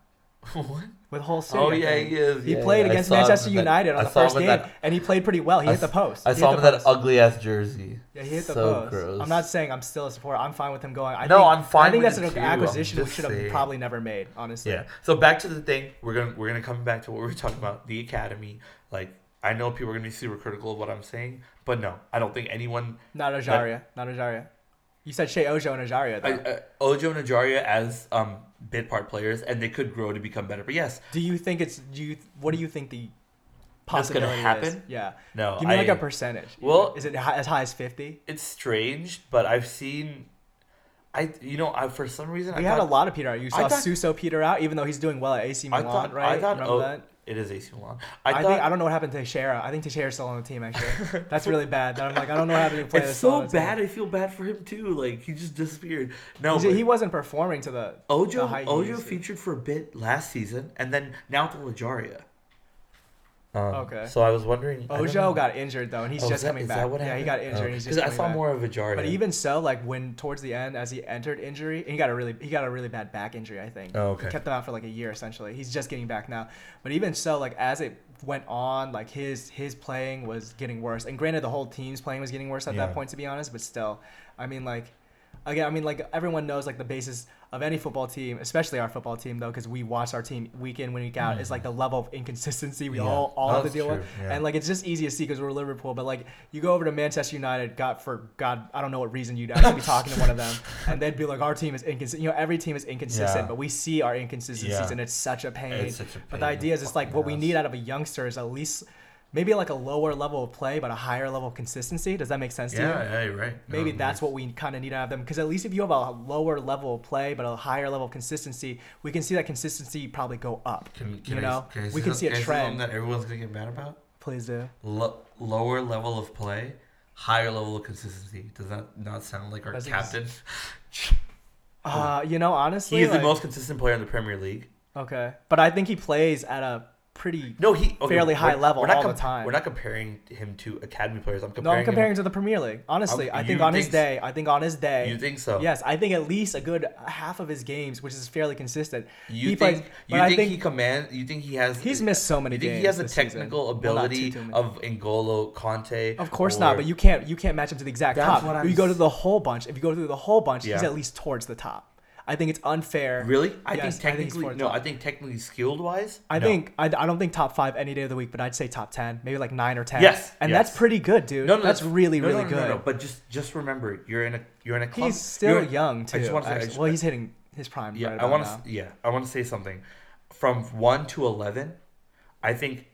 [SPEAKER 2] what?
[SPEAKER 1] with Hull City.
[SPEAKER 2] Oh yeah, he is.
[SPEAKER 1] He
[SPEAKER 2] Yeah,
[SPEAKER 1] played
[SPEAKER 2] yeah.
[SPEAKER 1] Against Manchester
[SPEAKER 2] in that-
[SPEAKER 1] United on the first game,
[SPEAKER 2] that-
[SPEAKER 1] and he played pretty well. He
[SPEAKER 2] I
[SPEAKER 1] hit the post.
[SPEAKER 2] I
[SPEAKER 1] He
[SPEAKER 2] saw him in that ugly ass jersey.
[SPEAKER 1] Yeah, he hit the
[SPEAKER 2] so
[SPEAKER 1] post.
[SPEAKER 2] gross.
[SPEAKER 1] I'm not saying I'm still a supporter. I'm fine with him going. I
[SPEAKER 2] No,
[SPEAKER 1] think,
[SPEAKER 2] I'm fine
[SPEAKER 1] I think
[SPEAKER 2] with
[SPEAKER 1] that's an
[SPEAKER 2] too.
[SPEAKER 1] Acquisition we should have probably never made. Honestly.
[SPEAKER 2] Yeah. So back to the thing. We're gonna we're gonna come back to what we were talking about. The academy. Like I know people are gonna be super critical of what I'm saying, but no, I don't think anyone.
[SPEAKER 1] Not Ejaria. Not Ejaria. You said Sheyi Ojo and Ejaria
[SPEAKER 2] I,
[SPEAKER 1] though.
[SPEAKER 2] uh, Ojo and Ejaria as um bit part players, and they could grow to become better. But yes,
[SPEAKER 1] do you think it's? Do you? What do you think the
[SPEAKER 2] That's gonna
[SPEAKER 1] possibility is?
[SPEAKER 2] happen?
[SPEAKER 1] Yeah.
[SPEAKER 2] no.
[SPEAKER 1] Give me like a percentage.
[SPEAKER 2] Well-
[SPEAKER 1] is it as high as fifty?
[SPEAKER 2] it's strange, but I've seen. I you know I for some reason
[SPEAKER 1] We
[SPEAKER 2] I
[SPEAKER 1] had
[SPEAKER 2] thought,
[SPEAKER 1] a lot of Peter out. You
[SPEAKER 2] I
[SPEAKER 1] saw
[SPEAKER 2] thought-
[SPEAKER 1] Suso Peter out, even though he's doing well at AC
[SPEAKER 2] I
[SPEAKER 1] Milan,
[SPEAKER 2] thought
[SPEAKER 1] right?
[SPEAKER 2] I thought
[SPEAKER 1] that?
[SPEAKER 2] It is AC Milan.
[SPEAKER 1] I,
[SPEAKER 2] I, thought
[SPEAKER 1] think I don't know what happened to Teixeira. I think Teixeira's still on the team actually. That's really bad. That I'm like I don't know how to play
[SPEAKER 2] it's
[SPEAKER 1] this
[SPEAKER 2] so bad. I feel bad for him too. Like he just disappeared. No, but-
[SPEAKER 1] he wasn't performing to the
[SPEAKER 2] Ojo
[SPEAKER 1] the
[SPEAKER 2] Ojo featured for a bit last season, and then now to Lajaria. Um,
[SPEAKER 1] Okay.
[SPEAKER 2] So I was wondering.
[SPEAKER 1] Ojo got injured though, and he's
[SPEAKER 2] Oh,
[SPEAKER 1] just
[SPEAKER 2] that-
[SPEAKER 1] coming
[SPEAKER 2] is
[SPEAKER 1] back.
[SPEAKER 2] that what
[SPEAKER 1] yeah, he got injured.
[SPEAKER 2] Oh,
[SPEAKER 1] and he's just
[SPEAKER 2] I saw
[SPEAKER 1] back.
[SPEAKER 2] more of a Ejaria.
[SPEAKER 1] But even so, like when towards the end, as he entered injury, and he got a really he got a really bad back injury, I think.
[SPEAKER 2] Oh, okay.
[SPEAKER 1] He kept him out for like a year essentially. He's just getting back now. But even so, like as it went on, like his his playing was getting worse. And granted, the whole team's playing was getting worse at
[SPEAKER 2] Yeah.
[SPEAKER 1] that point, to be honest. But still, I mean, like again, I mean, like everyone knows like the basis of any football team, especially our football team though, because we watch our team week in week out, is like the level of inconsistency we
[SPEAKER 2] Mm-hmm. Yeah.
[SPEAKER 1] all all have to deal with.
[SPEAKER 2] yeah.
[SPEAKER 1] And like it's just easy to see because we're Liverpool, but like you go over to Manchester United, God for God, I don't know what reason you'd actually be talking to one of them, and they'd be like, our team is inconsistent. You know, every team is inconsistent,
[SPEAKER 2] Yeah.
[SPEAKER 1] but we see our inconsistencies, and it's such a pain.
[SPEAKER 2] Such a
[SPEAKER 1] but the idea is it's like what we need out of a youngster is at least maybe like a lower level of play, but a higher level of consistency. Does that make sense to you?
[SPEAKER 2] Yeah, yeah, right.
[SPEAKER 1] Maybe
[SPEAKER 2] No,
[SPEAKER 1] that's what we kind of need out of them because at least if you have a lower level of play but a higher level of consistency, we can see that consistency probably go up.
[SPEAKER 2] Can, can
[SPEAKER 1] you
[SPEAKER 2] I,
[SPEAKER 1] know,
[SPEAKER 2] can
[SPEAKER 1] we can see a
[SPEAKER 2] can I say
[SPEAKER 1] trend.
[SPEAKER 2] that everyone's gonna get mad about.
[SPEAKER 1] Please do.
[SPEAKER 2] Lo- lower level of play, higher level of consistency. Does that not sound like our
[SPEAKER 1] That's
[SPEAKER 2] captain?
[SPEAKER 1] Uh, you know, honestly,
[SPEAKER 2] he is
[SPEAKER 1] like-
[SPEAKER 2] the most consistent player in the Premier League.
[SPEAKER 1] Okay, but I think he plays at a pretty.
[SPEAKER 2] No, he okay,
[SPEAKER 1] Fairly high level
[SPEAKER 2] we're not
[SPEAKER 1] all the time.
[SPEAKER 2] We're not comparing him to academy players. I'm
[SPEAKER 1] No,
[SPEAKER 2] comparing.
[SPEAKER 1] I'm comparing
[SPEAKER 2] him,
[SPEAKER 1] to the Premier League. Honestly,
[SPEAKER 2] I'm-
[SPEAKER 1] I think on his day, I think on his day,
[SPEAKER 2] You think so?
[SPEAKER 1] Yes, I think at least a good half of his games, which is fairly consistent.
[SPEAKER 2] You
[SPEAKER 1] he
[SPEAKER 2] think
[SPEAKER 1] plays,
[SPEAKER 2] you think,
[SPEAKER 1] think
[SPEAKER 2] he command? You think he has?
[SPEAKER 1] he's missed so many
[SPEAKER 2] You think
[SPEAKER 1] games.
[SPEAKER 2] he has the
[SPEAKER 1] season.
[SPEAKER 2] technical
[SPEAKER 1] Well,
[SPEAKER 2] ability
[SPEAKER 1] too
[SPEAKER 2] of N'Golo Kanté?
[SPEAKER 1] Of course
[SPEAKER 2] or-
[SPEAKER 1] not, but you can't you can't match him to the exact top.
[SPEAKER 2] what I'm
[SPEAKER 1] If you go to the whole bunch, if you go through the whole bunch, he's at least towards the top. I think it's unfair.
[SPEAKER 2] Really? I
[SPEAKER 1] Yes,
[SPEAKER 2] think
[SPEAKER 1] I think
[SPEAKER 2] technically, no.
[SPEAKER 1] top.
[SPEAKER 2] I think technically, skilled wise,
[SPEAKER 1] I
[SPEAKER 2] no.
[SPEAKER 1] think I, I don't think top five any day of the week, but I'd say top ten, maybe like nine or ten.
[SPEAKER 2] Yes,
[SPEAKER 1] and
[SPEAKER 2] yes.
[SPEAKER 1] that's pretty good, dude.
[SPEAKER 2] No, no,
[SPEAKER 1] that's really
[SPEAKER 2] no, no,
[SPEAKER 1] really
[SPEAKER 2] no,
[SPEAKER 1] good.
[SPEAKER 2] No, no, But just just remember, you're in a you're in a club.
[SPEAKER 1] He's still
[SPEAKER 2] you're-
[SPEAKER 1] young too.
[SPEAKER 2] I just want to say, just-
[SPEAKER 1] well, he's hitting his prime.
[SPEAKER 2] yeah,
[SPEAKER 1] right
[SPEAKER 2] I want to yeah, I want to say something. From one to eleven, I think,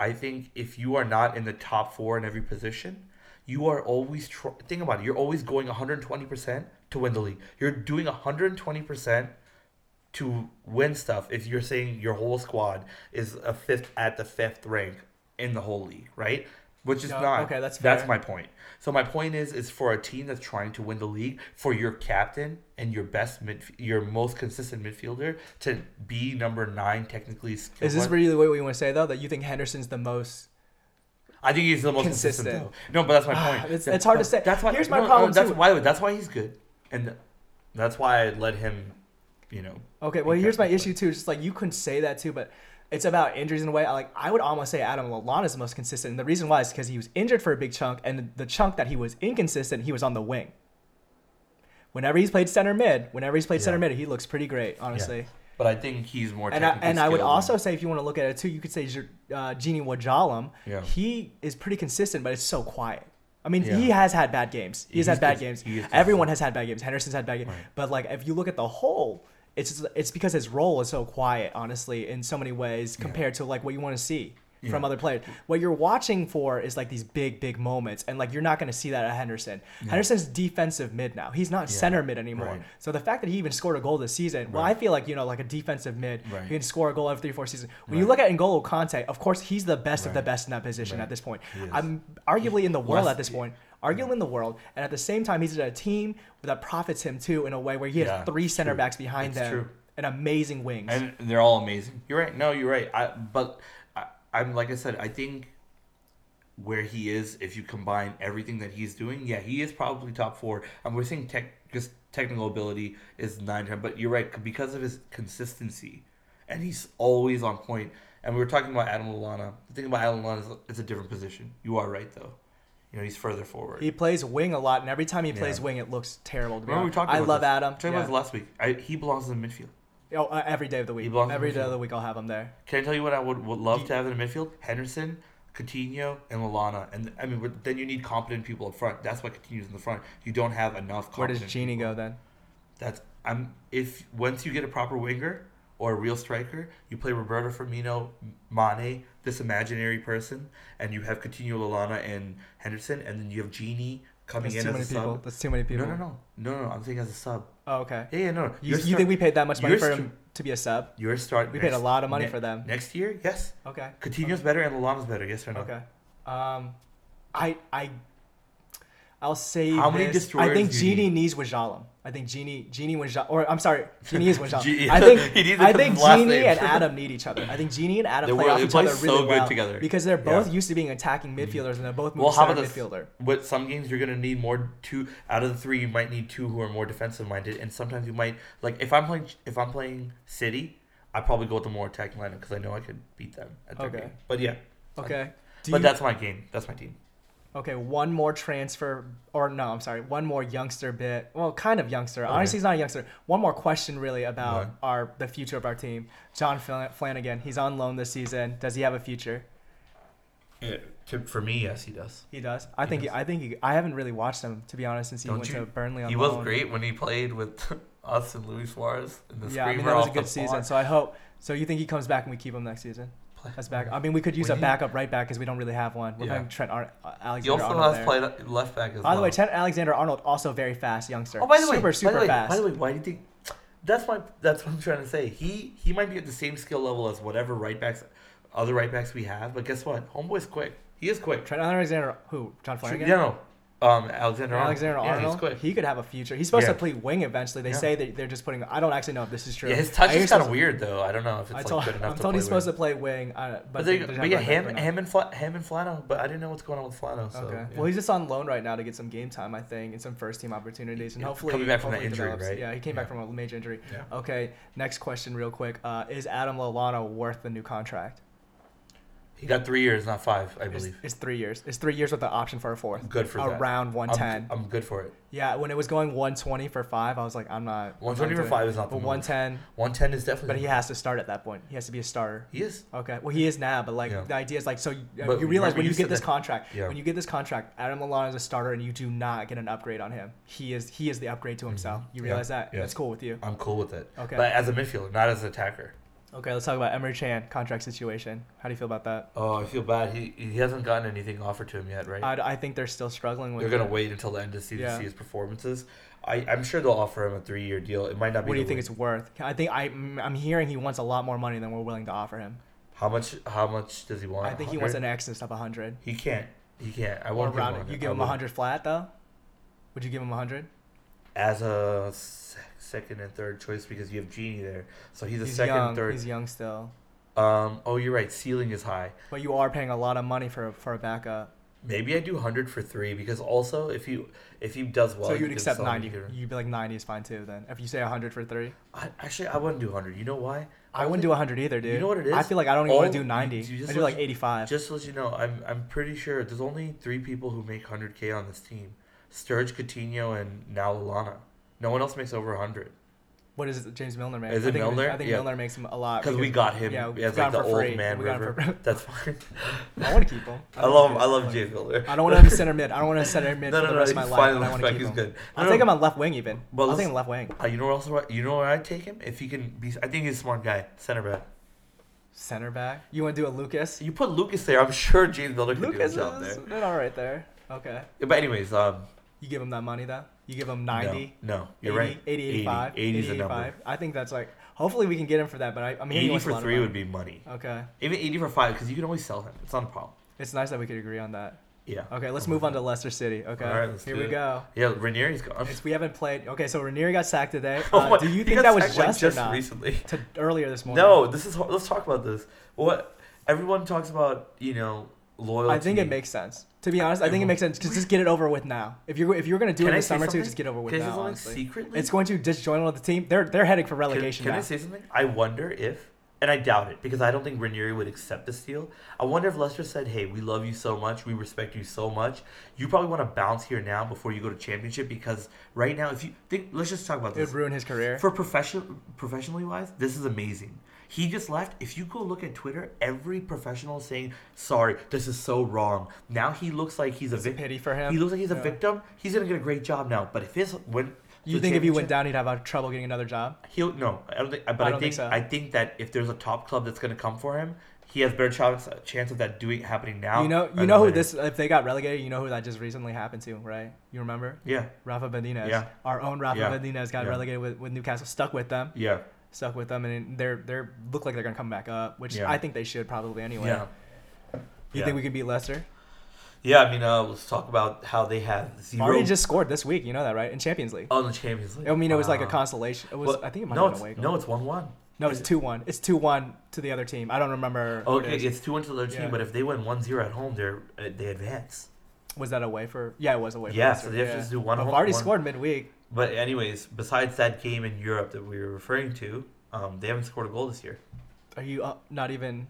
[SPEAKER 2] I think if you are not in the top four in every position, you are always tr- think about it. You're always going 120 percent to win the league. You're doing 120 percent to win stuff if you're saying your whole squad is a fifth at the fifth rank in the whole league, right? Which is
[SPEAKER 1] No,
[SPEAKER 2] not.
[SPEAKER 1] okay, that's
[SPEAKER 2] that's my point. So my point is, is for a team that's trying to win the league, for your captain and your best mid, your most consistent midfielder to be number nine, technically.
[SPEAKER 1] Is this really what you want to say though? That you think Henderson's the most?
[SPEAKER 2] I think he's the most consistent.
[SPEAKER 1] Consistent.
[SPEAKER 2] though. No, but that's my point.
[SPEAKER 1] Ah, it's-
[SPEAKER 2] That-
[SPEAKER 1] it's hard to say.
[SPEAKER 2] That's why.
[SPEAKER 1] Here's my
[SPEAKER 2] no, no,
[SPEAKER 1] problem,
[SPEAKER 2] That's
[SPEAKER 1] too.
[SPEAKER 2] why. That's why he's good, and that's why I let him. You know.
[SPEAKER 1] Okay, well here's my
[SPEAKER 2] captain,
[SPEAKER 1] issue too. It's just like you couldn't say that too, but it's about injuries in a way. I Like I would almost say Adam Lallana is the most consistent. And the reason why is because he was injured for a big chunk, and the chunk that he was inconsistent, he was on the wing. Whenever he's played center mid, whenever he's played center mid, he looks pretty great, honestly.
[SPEAKER 2] But I think he's more.
[SPEAKER 1] And I, and I would also say, if you want to look at it too, you could say uh, Gini Wajalam.
[SPEAKER 2] Yeah.
[SPEAKER 1] He is pretty consistent, but it's so quiet. I mean,
[SPEAKER 2] Yeah.
[SPEAKER 1] he has had bad games. He's,
[SPEAKER 2] He's
[SPEAKER 1] had bad games. Everyone has had bad games. Henderson's had bad games.
[SPEAKER 2] Right.
[SPEAKER 1] But like, if you look at the whole, it's it's because his role is so quiet, honestly, in so many ways compared to like what you want to see from other players. What you're watching for is like these big, big moments, and like you're not going to see that at Henderson. Henderson's defensive mid now. He's not
[SPEAKER 2] Yeah.
[SPEAKER 1] center mid anymore.
[SPEAKER 2] Right.
[SPEAKER 1] So the fact that he even scored a goal this season, well, I feel like you know, like a defensive mid,
[SPEAKER 2] Right.
[SPEAKER 1] he can score a goal every three, four seasons. When you look at N'Golo Kanté, of course, he's the best of the best in that position
[SPEAKER 2] Right.
[SPEAKER 1] at this point. I'm arguably in the world at this point. Arguably in the world, and at the same time, he's in a team that profits him too in a way where he has
[SPEAKER 2] Yeah,
[SPEAKER 1] three center
[SPEAKER 2] true.
[SPEAKER 1] backs behind
[SPEAKER 2] It's
[SPEAKER 1] them
[SPEAKER 2] true.
[SPEAKER 1] and amazing wings.
[SPEAKER 2] and they're all amazing. You're right. No, you're right. I but I'm like I said. I think where he is, if you combine everything that he's doing, yeah, he is probably top four. And we're saying tech, just technical ability is nine ten, but you're right because of his consistency, and he's always on point. And we were talking about Adam Lallana. The thing about Adam Lallana is it's a different position. You are right though. You know he's further forward.
[SPEAKER 1] he plays wing a lot, and every time he plays
[SPEAKER 2] Yeah.
[SPEAKER 1] wing, it looks terrible. To be
[SPEAKER 2] Remember we talked
[SPEAKER 1] I love
[SPEAKER 2] this.
[SPEAKER 1] Adam.
[SPEAKER 2] Talking about
[SPEAKER 1] Yeah.
[SPEAKER 2] this last week. I, he belongs in the midfield.
[SPEAKER 1] Oh, uh, every day of the
[SPEAKER 2] He
[SPEAKER 1] week.
[SPEAKER 2] in
[SPEAKER 1] Every day of
[SPEAKER 2] midfield.
[SPEAKER 1] the week, I'll have him there.
[SPEAKER 2] Can I tell you what I would, would love to have in the midfield? Henderson, Coutinho, and Lallana. And I mean, but then you need competent people up front. That's why Coutinho's in the front. You don't have enough.
[SPEAKER 1] Where does
[SPEAKER 2] competent
[SPEAKER 1] Gini
[SPEAKER 2] people.
[SPEAKER 1] go then?
[SPEAKER 2] That's I'm if once you get a proper winger or a real striker, you play Roberto Firmino, Mane, this imaginary person, and you have Coutinho, Lallana, and Henderson, and then you have Gini coming
[SPEAKER 1] That's
[SPEAKER 2] in
[SPEAKER 1] too
[SPEAKER 2] as
[SPEAKER 1] many
[SPEAKER 2] a
[SPEAKER 1] people.
[SPEAKER 2] sub.
[SPEAKER 1] That's too many people.
[SPEAKER 2] No, no, no, no, no. I'm saying as a sub.
[SPEAKER 1] Oh, okay.
[SPEAKER 2] Yeah, yeah, no. no.
[SPEAKER 1] You,
[SPEAKER 2] Your
[SPEAKER 1] you
[SPEAKER 2] start-
[SPEAKER 1] think we paid that much money for
[SPEAKER 2] str-
[SPEAKER 1] him to be a sub?
[SPEAKER 2] Your start.
[SPEAKER 1] We paid a
[SPEAKER 2] next-
[SPEAKER 1] lot of money
[SPEAKER 2] ne-
[SPEAKER 1] for them.
[SPEAKER 2] Next year, yes.
[SPEAKER 1] Okay.
[SPEAKER 2] Coutinho's better and Lallana's better. Yes or no?
[SPEAKER 1] Okay. Um, I I I'll say
[SPEAKER 2] How many
[SPEAKER 1] this.
[SPEAKER 2] destroyers
[SPEAKER 1] I think
[SPEAKER 2] do you
[SPEAKER 1] Gini
[SPEAKER 2] need?
[SPEAKER 1] needs Wajalam. I think Gini Gini Wajalam, or I'm sorry, Gini is.
[SPEAKER 2] Ge-
[SPEAKER 1] I think
[SPEAKER 2] He needs it
[SPEAKER 1] I think Gini
[SPEAKER 2] name.
[SPEAKER 1] and Adam need each other. I think Gini and Adam
[SPEAKER 2] They
[SPEAKER 1] play
[SPEAKER 2] were-
[SPEAKER 1] off each other
[SPEAKER 2] so
[SPEAKER 1] really
[SPEAKER 2] good
[SPEAKER 1] well
[SPEAKER 2] together.
[SPEAKER 1] because they're both
[SPEAKER 2] Yeah.
[SPEAKER 1] used to being attacking mm-hmm. midfielders and they're both
[SPEAKER 2] Well, how about this?
[SPEAKER 1] midfielder.
[SPEAKER 2] With some games, you're gonna need more two out of the three. You might need two who are more defensive minded, and sometimes you might like if I'm playing if I'm playing City, I probably go with the more attacking lineup because I know I could beat them at their
[SPEAKER 1] Okay.
[SPEAKER 2] game. But yeah,
[SPEAKER 1] Okay. Do
[SPEAKER 2] but
[SPEAKER 1] you-
[SPEAKER 2] that's my game. That's my team.
[SPEAKER 1] Okay, one more transfer, or no, I'm sorry, one more youngster bit. Well, kind of youngster. Honestly, he's not a youngster. One more question, really, about
[SPEAKER 2] Right.
[SPEAKER 1] our the future of our team. Jon Flan- Flanagan, he's on loan this season. Does he have a future?
[SPEAKER 2] Uh, to, for me, yes, he does.
[SPEAKER 1] He does. I
[SPEAKER 2] He
[SPEAKER 1] think. He. I think. He, I haven't really watched him to be honest since he
[SPEAKER 2] Don't
[SPEAKER 1] went
[SPEAKER 2] you-
[SPEAKER 1] to Burnley on loan.
[SPEAKER 2] He
[SPEAKER 1] loan.
[SPEAKER 2] was great when he played with us and Luis Suarez in the
[SPEAKER 1] Yeah, I mean that was a good season.
[SPEAKER 2] bar.
[SPEAKER 1] So I hope. So you think he comes back and we keep him next season as back? I mean, we could use
[SPEAKER 2] We
[SPEAKER 1] a backup right back because we don't really have one. We're
[SPEAKER 2] Yeah.
[SPEAKER 1] playing Trent Ar- uh,
[SPEAKER 2] He
[SPEAKER 1] Alexander
[SPEAKER 2] also
[SPEAKER 1] Arnold
[SPEAKER 2] has
[SPEAKER 1] there.
[SPEAKER 2] played left back as
[SPEAKER 1] By
[SPEAKER 2] well.
[SPEAKER 1] the way, Trent Alexander Arnold also very fast youngster.
[SPEAKER 2] Oh, by the way,
[SPEAKER 1] super super
[SPEAKER 2] way,
[SPEAKER 1] fast.
[SPEAKER 2] By the way, why do you think? That's my. That's what I'm trying to say. He he might be at the same skill level as whatever right backs, other right backs we have. But guess what? Homeboy's quick. He is quick.
[SPEAKER 1] Trent Alexander, who? Jon Flanagan.
[SPEAKER 2] Yeah, no. Um, Alexander Arnold.
[SPEAKER 1] Alexander
[SPEAKER 2] Yeah,
[SPEAKER 1] Arnold.
[SPEAKER 2] he's quick.
[SPEAKER 1] he could have a future. He's supposed
[SPEAKER 2] Yeah.
[SPEAKER 1] to play wing eventually. They
[SPEAKER 2] Yeah.
[SPEAKER 1] say that they're just putting. I don't actually know if this is true.
[SPEAKER 2] Yeah, his touch
[SPEAKER 1] I
[SPEAKER 2] is kind of weird though. I don't know if it's
[SPEAKER 1] I
[SPEAKER 2] like
[SPEAKER 1] told,
[SPEAKER 2] good enough
[SPEAKER 1] I'm
[SPEAKER 2] to
[SPEAKER 1] told
[SPEAKER 2] play
[SPEAKER 1] he's supposed to play wing, uh, but,
[SPEAKER 2] But,
[SPEAKER 1] they-
[SPEAKER 2] there,
[SPEAKER 1] they
[SPEAKER 2] but yeah, him, him and Fla- him and Flano. But I didn't know what's going on with Flano. So,
[SPEAKER 1] Okay.
[SPEAKER 2] yeah.
[SPEAKER 1] Well, he's just on loan right now to get some game time, I think, and some first team opportunities, and
[SPEAKER 2] Yeah,
[SPEAKER 1] hopefully
[SPEAKER 2] coming back from that
[SPEAKER 1] hopefully
[SPEAKER 2] injury,
[SPEAKER 1] develops.
[SPEAKER 2] right?
[SPEAKER 1] Yeah, he came back from a major injury.
[SPEAKER 2] Yeah.
[SPEAKER 1] Okay. Next question, real quick. Uh, is Adam Lallana worth the new contract?
[SPEAKER 2] He got three years, not five, I
[SPEAKER 1] It's,
[SPEAKER 2] believe.
[SPEAKER 1] it's three years. It's three years with the option for a fourth.
[SPEAKER 2] Good for that.
[SPEAKER 1] Around
[SPEAKER 2] I'm,
[SPEAKER 1] 110.
[SPEAKER 2] I'm good for it.
[SPEAKER 1] yeah, when it was going 120 for five, I was like, I'm not.
[SPEAKER 2] 120 for five is not the
[SPEAKER 1] But
[SPEAKER 2] move.
[SPEAKER 1] 110.
[SPEAKER 2] 110 is definitely.
[SPEAKER 1] But he has to start at that point. He has to be a starter.
[SPEAKER 2] He is.
[SPEAKER 1] Okay. Well, he is now, but like
[SPEAKER 2] Yeah.
[SPEAKER 1] the idea is like so you,
[SPEAKER 2] But
[SPEAKER 1] you realize when you
[SPEAKER 2] you
[SPEAKER 1] get this
[SPEAKER 2] that-
[SPEAKER 1] contract,
[SPEAKER 2] Yeah.
[SPEAKER 1] when you get this contract, Adam Lallana is a starter, and you do not get an upgrade on him. He is he is the upgrade to himself. You
[SPEAKER 2] Mm-hmm. Yeah.
[SPEAKER 1] realize that?
[SPEAKER 2] Yeah.
[SPEAKER 1] That's cool with you.
[SPEAKER 2] I'm cool with it.
[SPEAKER 1] Okay.
[SPEAKER 2] But as a midfielder, not as an attacker.
[SPEAKER 1] Okay, let's talk about Emre Can contract situation. How do you feel about that?
[SPEAKER 2] Oh, I feel bad. He he hasn't gotten anything offered to him yet, right?
[SPEAKER 1] I, I think they're still struggling with.
[SPEAKER 2] They're gonna
[SPEAKER 1] it.
[SPEAKER 2] wait until the end the season
[SPEAKER 1] Yeah.
[SPEAKER 2] to see his performances. I I'm sure they'll offer him a three year deal. It might not be.
[SPEAKER 1] What do you think
[SPEAKER 2] win-
[SPEAKER 1] it's worth? I think I I'm hearing he wants a lot more money than we're willing to offer him.
[SPEAKER 2] How much? How much does he want?
[SPEAKER 1] I think he wants an excess of hundred.
[SPEAKER 2] He can't. He can't. I won't
[SPEAKER 1] around
[SPEAKER 2] give
[SPEAKER 1] it.
[SPEAKER 2] him
[SPEAKER 1] You give him hundred flat though. Would you give him a hundred?
[SPEAKER 2] As a se- second and third choice because you have Gini there. So he's a
[SPEAKER 1] He's
[SPEAKER 2] second,
[SPEAKER 1] young.
[SPEAKER 2] third.
[SPEAKER 1] He's young still.
[SPEAKER 2] Um. Oh, you're right. Ceiling is high.
[SPEAKER 1] But you are paying a lot of money for for a backup.
[SPEAKER 2] Maybe I do hundred for three because also if you if he does well,
[SPEAKER 1] so
[SPEAKER 2] you
[SPEAKER 1] you'd
[SPEAKER 2] can
[SPEAKER 1] accept ninety.
[SPEAKER 2] here.
[SPEAKER 1] You'd be like ninety is fine too. Then if you say hundred for three,
[SPEAKER 2] I, actually, I wouldn't do hundred. You know why?
[SPEAKER 1] I wouldn't do hundred either, dude.
[SPEAKER 2] You know what it
[SPEAKER 1] I feel like I don't even want to do ninety.
[SPEAKER 2] you just
[SPEAKER 1] I do like eighty five.
[SPEAKER 2] Just to let you know, I'm I'm pretty sure there's only three people who make hundred k on this team: Sturge, Coutinho, and now Lallana. No one else makes over hundred
[SPEAKER 1] What is it? James Milner make?
[SPEAKER 2] Is
[SPEAKER 1] I
[SPEAKER 2] it
[SPEAKER 1] think
[SPEAKER 2] Milner?
[SPEAKER 1] I think
[SPEAKER 2] Yeah.
[SPEAKER 1] Milner makes him a lot
[SPEAKER 2] because we got him
[SPEAKER 1] yeah, we
[SPEAKER 2] as
[SPEAKER 1] got
[SPEAKER 2] like
[SPEAKER 1] him
[SPEAKER 2] the
[SPEAKER 1] for free.
[SPEAKER 2] old man
[SPEAKER 1] We got him
[SPEAKER 2] river.
[SPEAKER 1] for-
[SPEAKER 2] That's fine.
[SPEAKER 1] I want to keep him.
[SPEAKER 2] I
[SPEAKER 1] don't
[SPEAKER 2] love
[SPEAKER 1] Him.
[SPEAKER 2] I love James Milner.
[SPEAKER 1] I don't want him to center mid. I don't want to center mid
[SPEAKER 2] No,
[SPEAKER 1] for
[SPEAKER 2] no,
[SPEAKER 1] the
[SPEAKER 2] no,
[SPEAKER 1] rest of my life. But I want to keep
[SPEAKER 2] he's
[SPEAKER 1] him.
[SPEAKER 2] good.
[SPEAKER 1] I'll
[SPEAKER 2] No,
[SPEAKER 1] take him on left wing even.
[SPEAKER 2] Well,
[SPEAKER 1] I'll take him left wing.
[SPEAKER 2] Uh, you know what else? You know where I take him? If he can be, I think he's a smart guy. Center back.
[SPEAKER 1] Center back. You want to do a Lucas?
[SPEAKER 2] You put Lucas there. I'm sure James Milner can
[SPEAKER 1] Lucas
[SPEAKER 2] do the job
[SPEAKER 1] is
[SPEAKER 2] there.
[SPEAKER 1] did all right there. Okay.
[SPEAKER 2] Yeah, But anyways, um,
[SPEAKER 1] You give him that money though. You give him 90,
[SPEAKER 2] No, no you're
[SPEAKER 1] 80,
[SPEAKER 2] right.
[SPEAKER 1] 80, 85,
[SPEAKER 2] 80 is
[SPEAKER 1] 80,
[SPEAKER 2] the number.
[SPEAKER 1] 85. I think that's like. Hopefully we can get him for that. But I, hearing he
[SPEAKER 2] 80 for three would be money.
[SPEAKER 1] Okay.
[SPEAKER 2] Even 80 for five, because you can always sell him. It's not a problem.
[SPEAKER 1] It's nice that we could agree on that.
[SPEAKER 2] Yeah.
[SPEAKER 1] Okay, let's
[SPEAKER 2] I'm
[SPEAKER 1] move on to Leicester City. Okay.
[SPEAKER 2] All right, let's
[SPEAKER 1] Here
[SPEAKER 2] do
[SPEAKER 1] we
[SPEAKER 2] it.
[SPEAKER 1] go.
[SPEAKER 2] Yeah, Ranieri's gone.
[SPEAKER 1] It's, we haven't played. Okay, so Ranieri got sacked today.
[SPEAKER 2] Oh
[SPEAKER 1] Uh,
[SPEAKER 2] my-
[SPEAKER 1] do you think that was
[SPEAKER 2] sacked, like,
[SPEAKER 1] just,
[SPEAKER 2] just recently?
[SPEAKER 1] To earlier this morning.
[SPEAKER 2] No, this is. Let's talk about this. What everyone talks about, you know, loyalty.
[SPEAKER 1] I think it makes sense. To be honest, I think it makes sense because just get it over with now. If you're if you're gonna do
[SPEAKER 2] Can
[SPEAKER 1] it in
[SPEAKER 2] I
[SPEAKER 1] the
[SPEAKER 2] say
[SPEAKER 1] summer too,
[SPEAKER 2] something?
[SPEAKER 1] just get it over with
[SPEAKER 2] Can I say
[SPEAKER 1] now.
[SPEAKER 2] something
[SPEAKER 1] Honestly.
[SPEAKER 2] secretly?
[SPEAKER 1] It's going to disjoin disjoint the team. They're they're heading for
[SPEAKER 2] Can,
[SPEAKER 1] relegation
[SPEAKER 2] can
[SPEAKER 1] now.
[SPEAKER 2] I say something? I wonder if, and I doubt it because I don't think Ranieri would accept this deal. I wonder if Leicester said, "Hey, we love you so much, we respect you so much. You probably want to bounce here now before you go to championship because right now, if you think, let's just talk about this.
[SPEAKER 1] it would ruin his career.
[SPEAKER 2] For professional, professionally wise, this is amazing. He just left. If you go look at Twitter, every professional is saying, "Sorry, this is so wrong." Now he looks like he's a
[SPEAKER 1] It's a
[SPEAKER 2] victim.
[SPEAKER 1] pity for him.
[SPEAKER 2] He looks like he's a victim. He's gonna get a great job now. But if his when
[SPEAKER 1] You think if he went down, he'd have uh, trouble getting another job?
[SPEAKER 2] He'll no, I don't think. But
[SPEAKER 1] I
[SPEAKER 2] I, think,
[SPEAKER 1] think so.
[SPEAKER 2] I think that if there's a top club that's going to come for him, he has better chance chance of that doing happening now.
[SPEAKER 1] you know, you know who
[SPEAKER 2] than
[SPEAKER 1] this. If they got relegated, you know who that just recently happened to, right? You remember?
[SPEAKER 2] Yeah.
[SPEAKER 1] Rafa Benitez.
[SPEAKER 2] Yeah.
[SPEAKER 1] Our own Rafa
[SPEAKER 2] Yeah.
[SPEAKER 1] Benitez got
[SPEAKER 2] Yeah.
[SPEAKER 1] relegated with, with Newcastle. Stuck with them.
[SPEAKER 2] Yeah,
[SPEAKER 1] Stuck with them, and they're they're look like they're gonna come back up, which
[SPEAKER 2] Yeah.
[SPEAKER 1] I think they should probably anyway.
[SPEAKER 2] yeah,
[SPEAKER 1] You
[SPEAKER 2] Yeah.
[SPEAKER 1] think we could beat Leicester?
[SPEAKER 2] yeah. I mean, uh, let's talk about how they have zero.
[SPEAKER 1] Already just scored this week. You know that, right? In Champions League.
[SPEAKER 2] on the Champions League.
[SPEAKER 1] I mean, it was like a consolation. It was.
[SPEAKER 2] Well,
[SPEAKER 1] I think it might
[SPEAKER 2] no,
[SPEAKER 1] have
[SPEAKER 2] it's,
[SPEAKER 1] been a away
[SPEAKER 2] no, it's one one.
[SPEAKER 1] No, it's two one. It's two one to the other team. I don't remember. who it
[SPEAKER 2] Okay, it's two one to their team,
[SPEAKER 1] Yeah.
[SPEAKER 2] but if they win 1-0 at home, they're uh, they advance.
[SPEAKER 1] Was that away for? Yeah, it was away. For
[SPEAKER 2] Yeah,
[SPEAKER 1] Leicester,
[SPEAKER 2] so they have to
[SPEAKER 1] yeah.
[SPEAKER 2] just do one home-
[SPEAKER 1] already
[SPEAKER 2] one-
[SPEAKER 1] scored midweek.
[SPEAKER 2] But anyways, besides that game in Europe that we were referring to, um, they haven't scored a goal this year.
[SPEAKER 1] Are you uh, not even?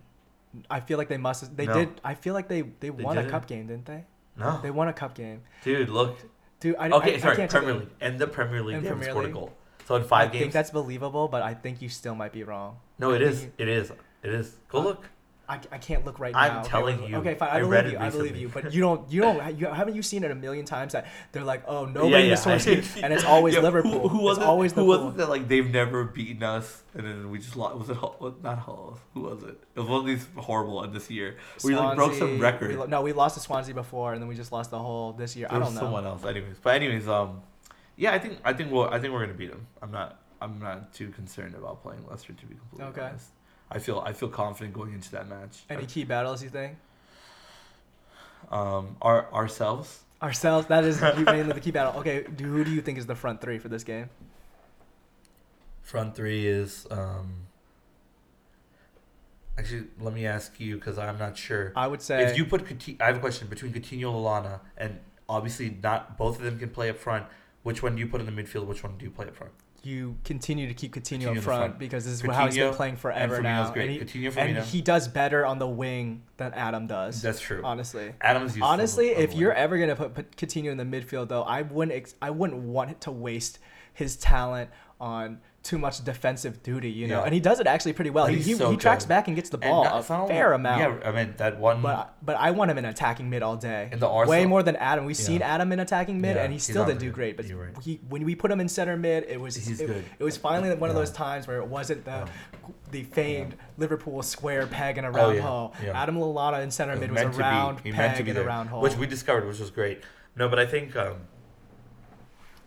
[SPEAKER 1] I feel like they must. They
[SPEAKER 2] No.
[SPEAKER 1] did. I feel like they they, won a
[SPEAKER 2] didn't.
[SPEAKER 1] cup game, didn't they?
[SPEAKER 2] No,
[SPEAKER 1] They won a cup game.
[SPEAKER 2] dude, look.
[SPEAKER 1] Dude, I
[SPEAKER 2] Okay,
[SPEAKER 1] I,
[SPEAKER 2] sorry,
[SPEAKER 1] I can't
[SPEAKER 2] Premier League and the Premier League
[SPEAKER 1] In
[SPEAKER 2] they haven't scored a goal. So in five
[SPEAKER 1] I
[SPEAKER 2] games, I
[SPEAKER 1] think that's believable, but I think you still might be wrong.
[SPEAKER 2] no, it is,
[SPEAKER 1] you-
[SPEAKER 2] it is, it is. Go
[SPEAKER 1] Uh,
[SPEAKER 2] look.
[SPEAKER 1] I, I can't look right now.
[SPEAKER 2] I'm telling
[SPEAKER 1] wait,
[SPEAKER 2] you,
[SPEAKER 1] Okay, fine. I,
[SPEAKER 2] I
[SPEAKER 1] believe you. I believe you. But you don't. You don't. You haven't you seen it a million times that they're like, oh, nobody
[SPEAKER 2] yeah, yeah.
[SPEAKER 1] source and it's always
[SPEAKER 2] Yeah,
[SPEAKER 1] Liverpool.
[SPEAKER 2] Who, who was
[SPEAKER 1] it's
[SPEAKER 2] it?
[SPEAKER 1] always
[SPEAKER 2] who was it that like they've never beaten us, and then we just lost? Was it Hull? not Hull? Who was it? It was one of these horrible one this year. We like broke some
[SPEAKER 1] Swansea,
[SPEAKER 2] record.
[SPEAKER 1] we lo- no, we lost to Swansea before, and then we just lost the whole this year.
[SPEAKER 2] There
[SPEAKER 1] I don't know.
[SPEAKER 2] someone else, anyways. But anyways, um, yeah, I think I think we'll I think we're gonna beat them. I'm not I'm not too concerned about playing Leicester to be completely
[SPEAKER 1] Okay.
[SPEAKER 2] honest. I feel I feel confident going into that match.
[SPEAKER 1] Any key battles you think?
[SPEAKER 2] Um, our ourselves.
[SPEAKER 1] Ourselves. That is mainly the key battle. Okay, do, who do you think is the front three for this game?
[SPEAKER 2] Front three is um. Actually, let me ask you because I'm not sure.
[SPEAKER 1] I would say
[SPEAKER 2] If you put Coutinho, I have a question between Coutinho and Lallana, and obviously not both of them can play up front. Which one do you put in the midfield? Which one do you play up front?
[SPEAKER 1] You continue to keep Coutinho
[SPEAKER 2] Coutinho in
[SPEAKER 1] up front, because this is how he's been playing forever
[SPEAKER 2] and
[SPEAKER 1] now.
[SPEAKER 2] Great.
[SPEAKER 1] And, he,
[SPEAKER 2] Coutinho,
[SPEAKER 1] and he does better on the wing than Adam does.
[SPEAKER 2] That's true.
[SPEAKER 1] honestly.
[SPEAKER 2] Adams. used
[SPEAKER 1] Honestly, if you're ever gonna put, put Coutinho in the midfield, though, I wouldn't. Ex- I wouldn't want to waste his talent on too much defensive duty, you know,
[SPEAKER 2] Yeah.
[SPEAKER 1] and he does it actually pretty well.
[SPEAKER 2] But
[SPEAKER 1] He,
[SPEAKER 2] so
[SPEAKER 1] he tracks
[SPEAKER 2] good.
[SPEAKER 1] back and gets the
[SPEAKER 2] And
[SPEAKER 1] ball a fair amount.
[SPEAKER 2] Yeah, I mean that one.
[SPEAKER 1] But but I want him in attacking mid all day.
[SPEAKER 2] In the
[SPEAKER 1] Way more than Adam. We've
[SPEAKER 2] Yeah.
[SPEAKER 1] seen Adam in attacking mid,
[SPEAKER 2] Yeah,
[SPEAKER 1] and he still didn't do great. But
[SPEAKER 2] right.
[SPEAKER 1] he when we put him in center mid, it was
[SPEAKER 2] He's
[SPEAKER 1] it,
[SPEAKER 2] good.
[SPEAKER 1] it was finally one of those times where it wasn't the the famed Liverpool square peg in a
[SPEAKER 2] Oh,
[SPEAKER 1] round
[SPEAKER 2] yeah,
[SPEAKER 1] hole. Adam Lallana in center mid was a
[SPEAKER 2] be-
[SPEAKER 1] round
[SPEAKER 2] to
[SPEAKER 1] peg in a round hole.
[SPEAKER 2] which we discovered, which was great. No, but I think um,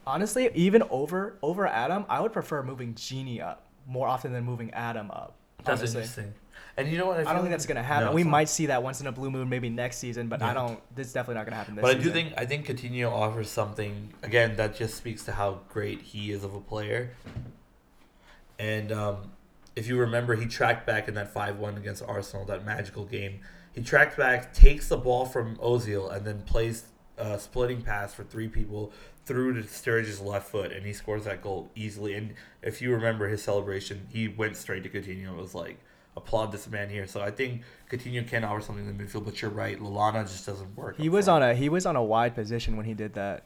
[SPEAKER 1] Honestly, even over over Adam, I would prefer moving Gini up more often than moving Adam up.
[SPEAKER 2] that's
[SPEAKER 1] honestly.
[SPEAKER 2] interesting. And you know what?
[SPEAKER 1] I
[SPEAKER 2] feel
[SPEAKER 1] don't think
[SPEAKER 2] like-
[SPEAKER 1] that's gonna happen.
[SPEAKER 2] No,
[SPEAKER 1] we might see that once in a blue moon, maybe next season, but I don't. This is definitely not gonna happen this
[SPEAKER 2] But I do
[SPEAKER 1] season.
[SPEAKER 2] think I think Coutinho offers something again that just speaks to how great he is of a player. And um, if you remember, he tracked back in that five-one against Arsenal, that magical game. He tracked back, takes the ball from Ozil, and then plays a splitting pass for three people through to Sturridge's left foot, and he scores that goal easily. And if you remember his celebration, he went straight to Coutinho. It was like applaud this man here. So I think Coutinho can offer something in the midfield, but you're right, Lallana just doesn't work.
[SPEAKER 1] he was
[SPEAKER 2] front.
[SPEAKER 1] on a he was on a wide position when he did that.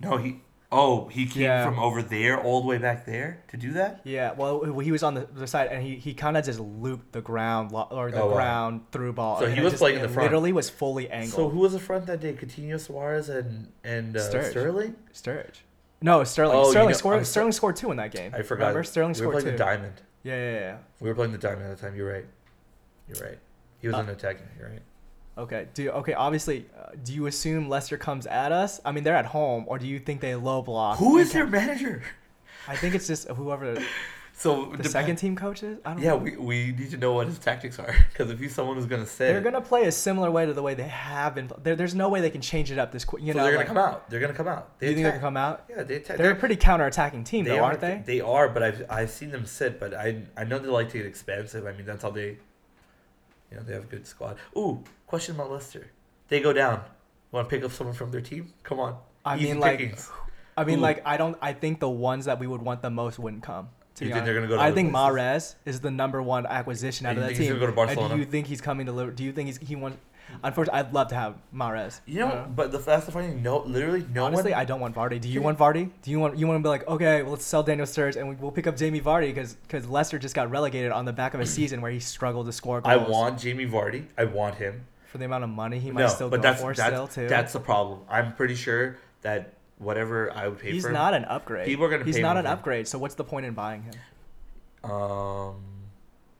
[SPEAKER 2] No, he. Oh, he came
[SPEAKER 1] Yeah.
[SPEAKER 2] from over there all the way back there to do that.
[SPEAKER 1] Yeah, well, he was on the, the side, and he, he kind of just looped the ground lo- or the
[SPEAKER 2] Oh, wow.
[SPEAKER 1] ground through ball.
[SPEAKER 2] So he was
[SPEAKER 1] just-
[SPEAKER 2] playing in the front.
[SPEAKER 1] Literally was fully angled.
[SPEAKER 2] So who was the front that day? Coutinho, Suarez, and and uh,
[SPEAKER 1] Sturridge.
[SPEAKER 2] Sterling.
[SPEAKER 1] Sturridge. No, Sterling.
[SPEAKER 2] Oh, you
[SPEAKER 1] Sterling
[SPEAKER 2] know,
[SPEAKER 1] scored.
[SPEAKER 2] I'm so-
[SPEAKER 1] Sterling scored two in that game.
[SPEAKER 2] I forgot.
[SPEAKER 1] Remember, Sterling
[SPEAKER 2] we were
[SPEAKER 1] scored
[SPEAKER 2] playing
[SPEAKER 1] two.
[SPEAKER 2] the diamond.
[SPEAKER 1] Yeah, yeah, yeah.
[SPEAKER 2] We were playing the diamond at the time. You're right. You're right. He was
[SPEAKER 1] Uh,
[SPEAKER 2] on attacking. You're right.
[SPEAKER 1] Okay. Do okay. Obviously, uh, do you assume Leicester comes at us? I mean, they're at home, or do you think they low block?
[SPEAKER 2] Who is
[SPEAKER 1] and
[SPEAKER 2] is
[SPEAKER 1] ca-
[SPEAKER 2] your manager?
[SPEAKER 1] I think it's just whoever
[SPEAKER 2] So
[SPEAKER 1] the
[SPEAKER 2] dep-
[SPEAKER 1] second team coaches. I don't
[SPEAKER 2] Yeah,
[SPEAKER 1] know.
[SPEAKER 2] we, we need to know what his tactics are because if he's someone who's gonna say,
[SPEAKER 1] They're gonna play a similar way to the way they have been. There, there's no way they can change it up this quick. You
[SPEAKER 2] so
[SPEAKER 1] know,
[SPEAKER 2] they're gonna
[SPEAKER 1] like-
[SPEAKER 2] come out. They're gonna come out.
[SPEAKER 1] Do you think they
[SPEAKER 2] attack.
[SPEAKER 1] can come out?
[SPEAKER 2] Yeah, they attack.
[SPEAKER 1] They're a pretty counter-attacking team,
[SPEAKER 2] They
[SPEAKER 1] though,
[SPEAKER 2] are,
[SPEAKER 1] aren't they?
[SPEAKER 2] They are, but I've I've seen them sit. But I I know they like to get expansive. I mean, that's how they, you know, they have a good squad. Ooh, question about Leicester. They go down. Want to pick up someone from their team? Come on.
[SPEAKER 1] I
[SPEAKER 2] Easy
[SPEAKER 1] mean, like. I mean,
[SPEAKER 2] Ooh.
[SPEAKER 1] like, I don't. I think the ones that we would want the most wouldn't come. To
[SPEAKER 2] You think they're gonna go to
[SPEAKER 1] I think
[SPEAKER 2] places?
[SPEAKER 1] Mahrez is the number one acquisition out
[SPEAKER 2] And
[SPEAKER 1] of
[SPEAKER 2] you
[SPEAKER 1] that
[SPEAKER 2] think he's
[SPEAKER 1] team.
[SPEAKER 2] gonna go to
[SPEAKER 1] And do you think he's coming to? Do you think he's he wants? Unfortunately, I'd love to have Mahrez.
[SPEAKER 2] You know,
[SPEAKER 1] Uh,
[SPEAKER 2] but the that's the funny thing. No, literally no
[SPEAKER 1] honestly,
[SPEAKER 2] one.
[SPEAKER 1] I don't want Vardy. Do you want Vardy? Do you want you want to be like, okay, well, let's sell Daniel Sturridge and we, we'll pick up Jamie Vardy because because Leicester just got relegated on the back of a season where he struggled to score goals.
[SPEAKER 2] I want Jamie Vardy. I want him.
[SPEAKER 1] For the amount of money he might
[SPEAKER 2] no,
[SPEAKER 1] still
[SPEAKER 2] but
[SPEAKER 1] go
[SPEAKER 2] that's
[SPEAKER 1] for
[SPEAKER 2] that's,
[SPEAKER 1] still too.
[SPEAKER 2] that's the problem. I'm pretty sure that whatever I would pay
[SPEAKER 1] He's
[SPEAKER 2] for he's
[SPEAKER 1] not an upgrade.
[SPEAKER 2] People are gonna
[SPEAKER 1] He's
[SPEAKER 2] pay
[SPEAKER 1] not an upgrade. So what's the point in buying him?
[SPEAKER 2] Um.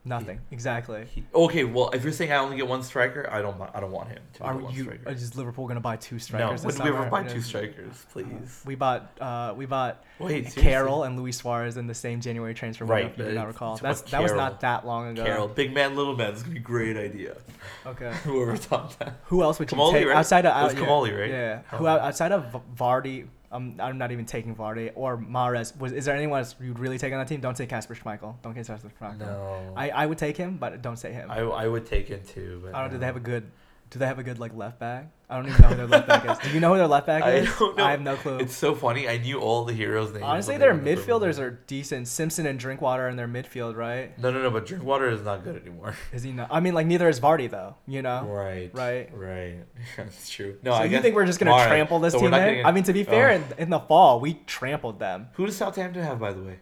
[SPEAKER 1] Nothing. Exactly.
[SPEAKER 2] he- okay, well, if you're saying I only get one striker, I don't. I don't want him to
[SPEAKER 1] Are you?
[SPEAKER 2] striker.
[SPEAKER 1] Is Liverpool gonna buy two strikers? this
[SPEAKER 2] do we ever buy two strikers, please?
[SPEAKER 1] We bought. Uh, we bought
[SPEAKER 2] Wait?
[SPEAKER 1] Carroll and Luis Suarez in the same January transfer. window,
[SPEAKER 2] Right,
[SPEAKER 1] if you
[SPEAKER 2] uh,
[SPEAKER 1] not recall. That's that was not that long ago.
[SPEAKER 2] Carroll, big man, little man. This is gonna be a great idea.
[SPEAKER 1] Okay.
[SPEAKER 2] Whoever thought that.
[SPEAKER 1] Who else would you
[SPEAKER 2] Kamali,
[SPEAKER 1] take
[SPEAKER 2] right?
[SPEAKER 1] outside of
[SPEAKER 2] It was
[SPEAKER 1] yeah,
[SPEAKER 2] Kamali, right?
[SPEAKER 1] Yeah.
[SPEAKER 2] Oh.
[SPEAKER 1] Who out- outside of Vardy? Um, I'm not even taking Vardy or Mahrez. Was is there anyone else you'd really take on that team? Don't take Kasper Schmeichel. Don't take Kasper Schmeichel.
[SPEAKER 2] No,
[SPEAKER 1] I, I would take him, but don't say him.
[SPEAKER 2] I, I would take him too. But
[SPEAKER 1] I don't. know. Do they have a good? Do they have a good like left back? I don't even know who their left back is. Do you know who their left back
[SPEAKER 2] I
[SPEAKER 1] is?
[SPEAKER 2] don't know.
[SPEAKER 1] I have no clue.
[SPEAKER 2] It's so funny. I knew all the heroes' names.
[SPEAKER 1] Honestly, their
[SPEAKER 2] they weren't the
[SPEAKER 1] midfielders are decent. Simpson and Drinkwater in their midfield, right?
[SPEAKER 2] No, no, no. But Drinkwater is not good anymore.
[SPEAKER 1] Is he not? I mean, like neither is Vardy though. You know.
[SPEAKER 2] Right.
[SPEAKER 1] Right.
[SPEAKER 2] Right. That's true. No,
[SPEAKER 1] so
[SPEAKER 2] I
[SPEAKER 1] you think we're just gonna trample this
[SPEAKER 2] so
[SPEAKER 1] team? Eh?
[SPEAKER 2] getting-
[SPEAKER 1] I mean, to be oh. fair,
[SPEAKER 2] Oh.
[SPEAKER 1] in, in the fall we trampled them.
[SPEAKER 2] Who does Southampton have, by the way?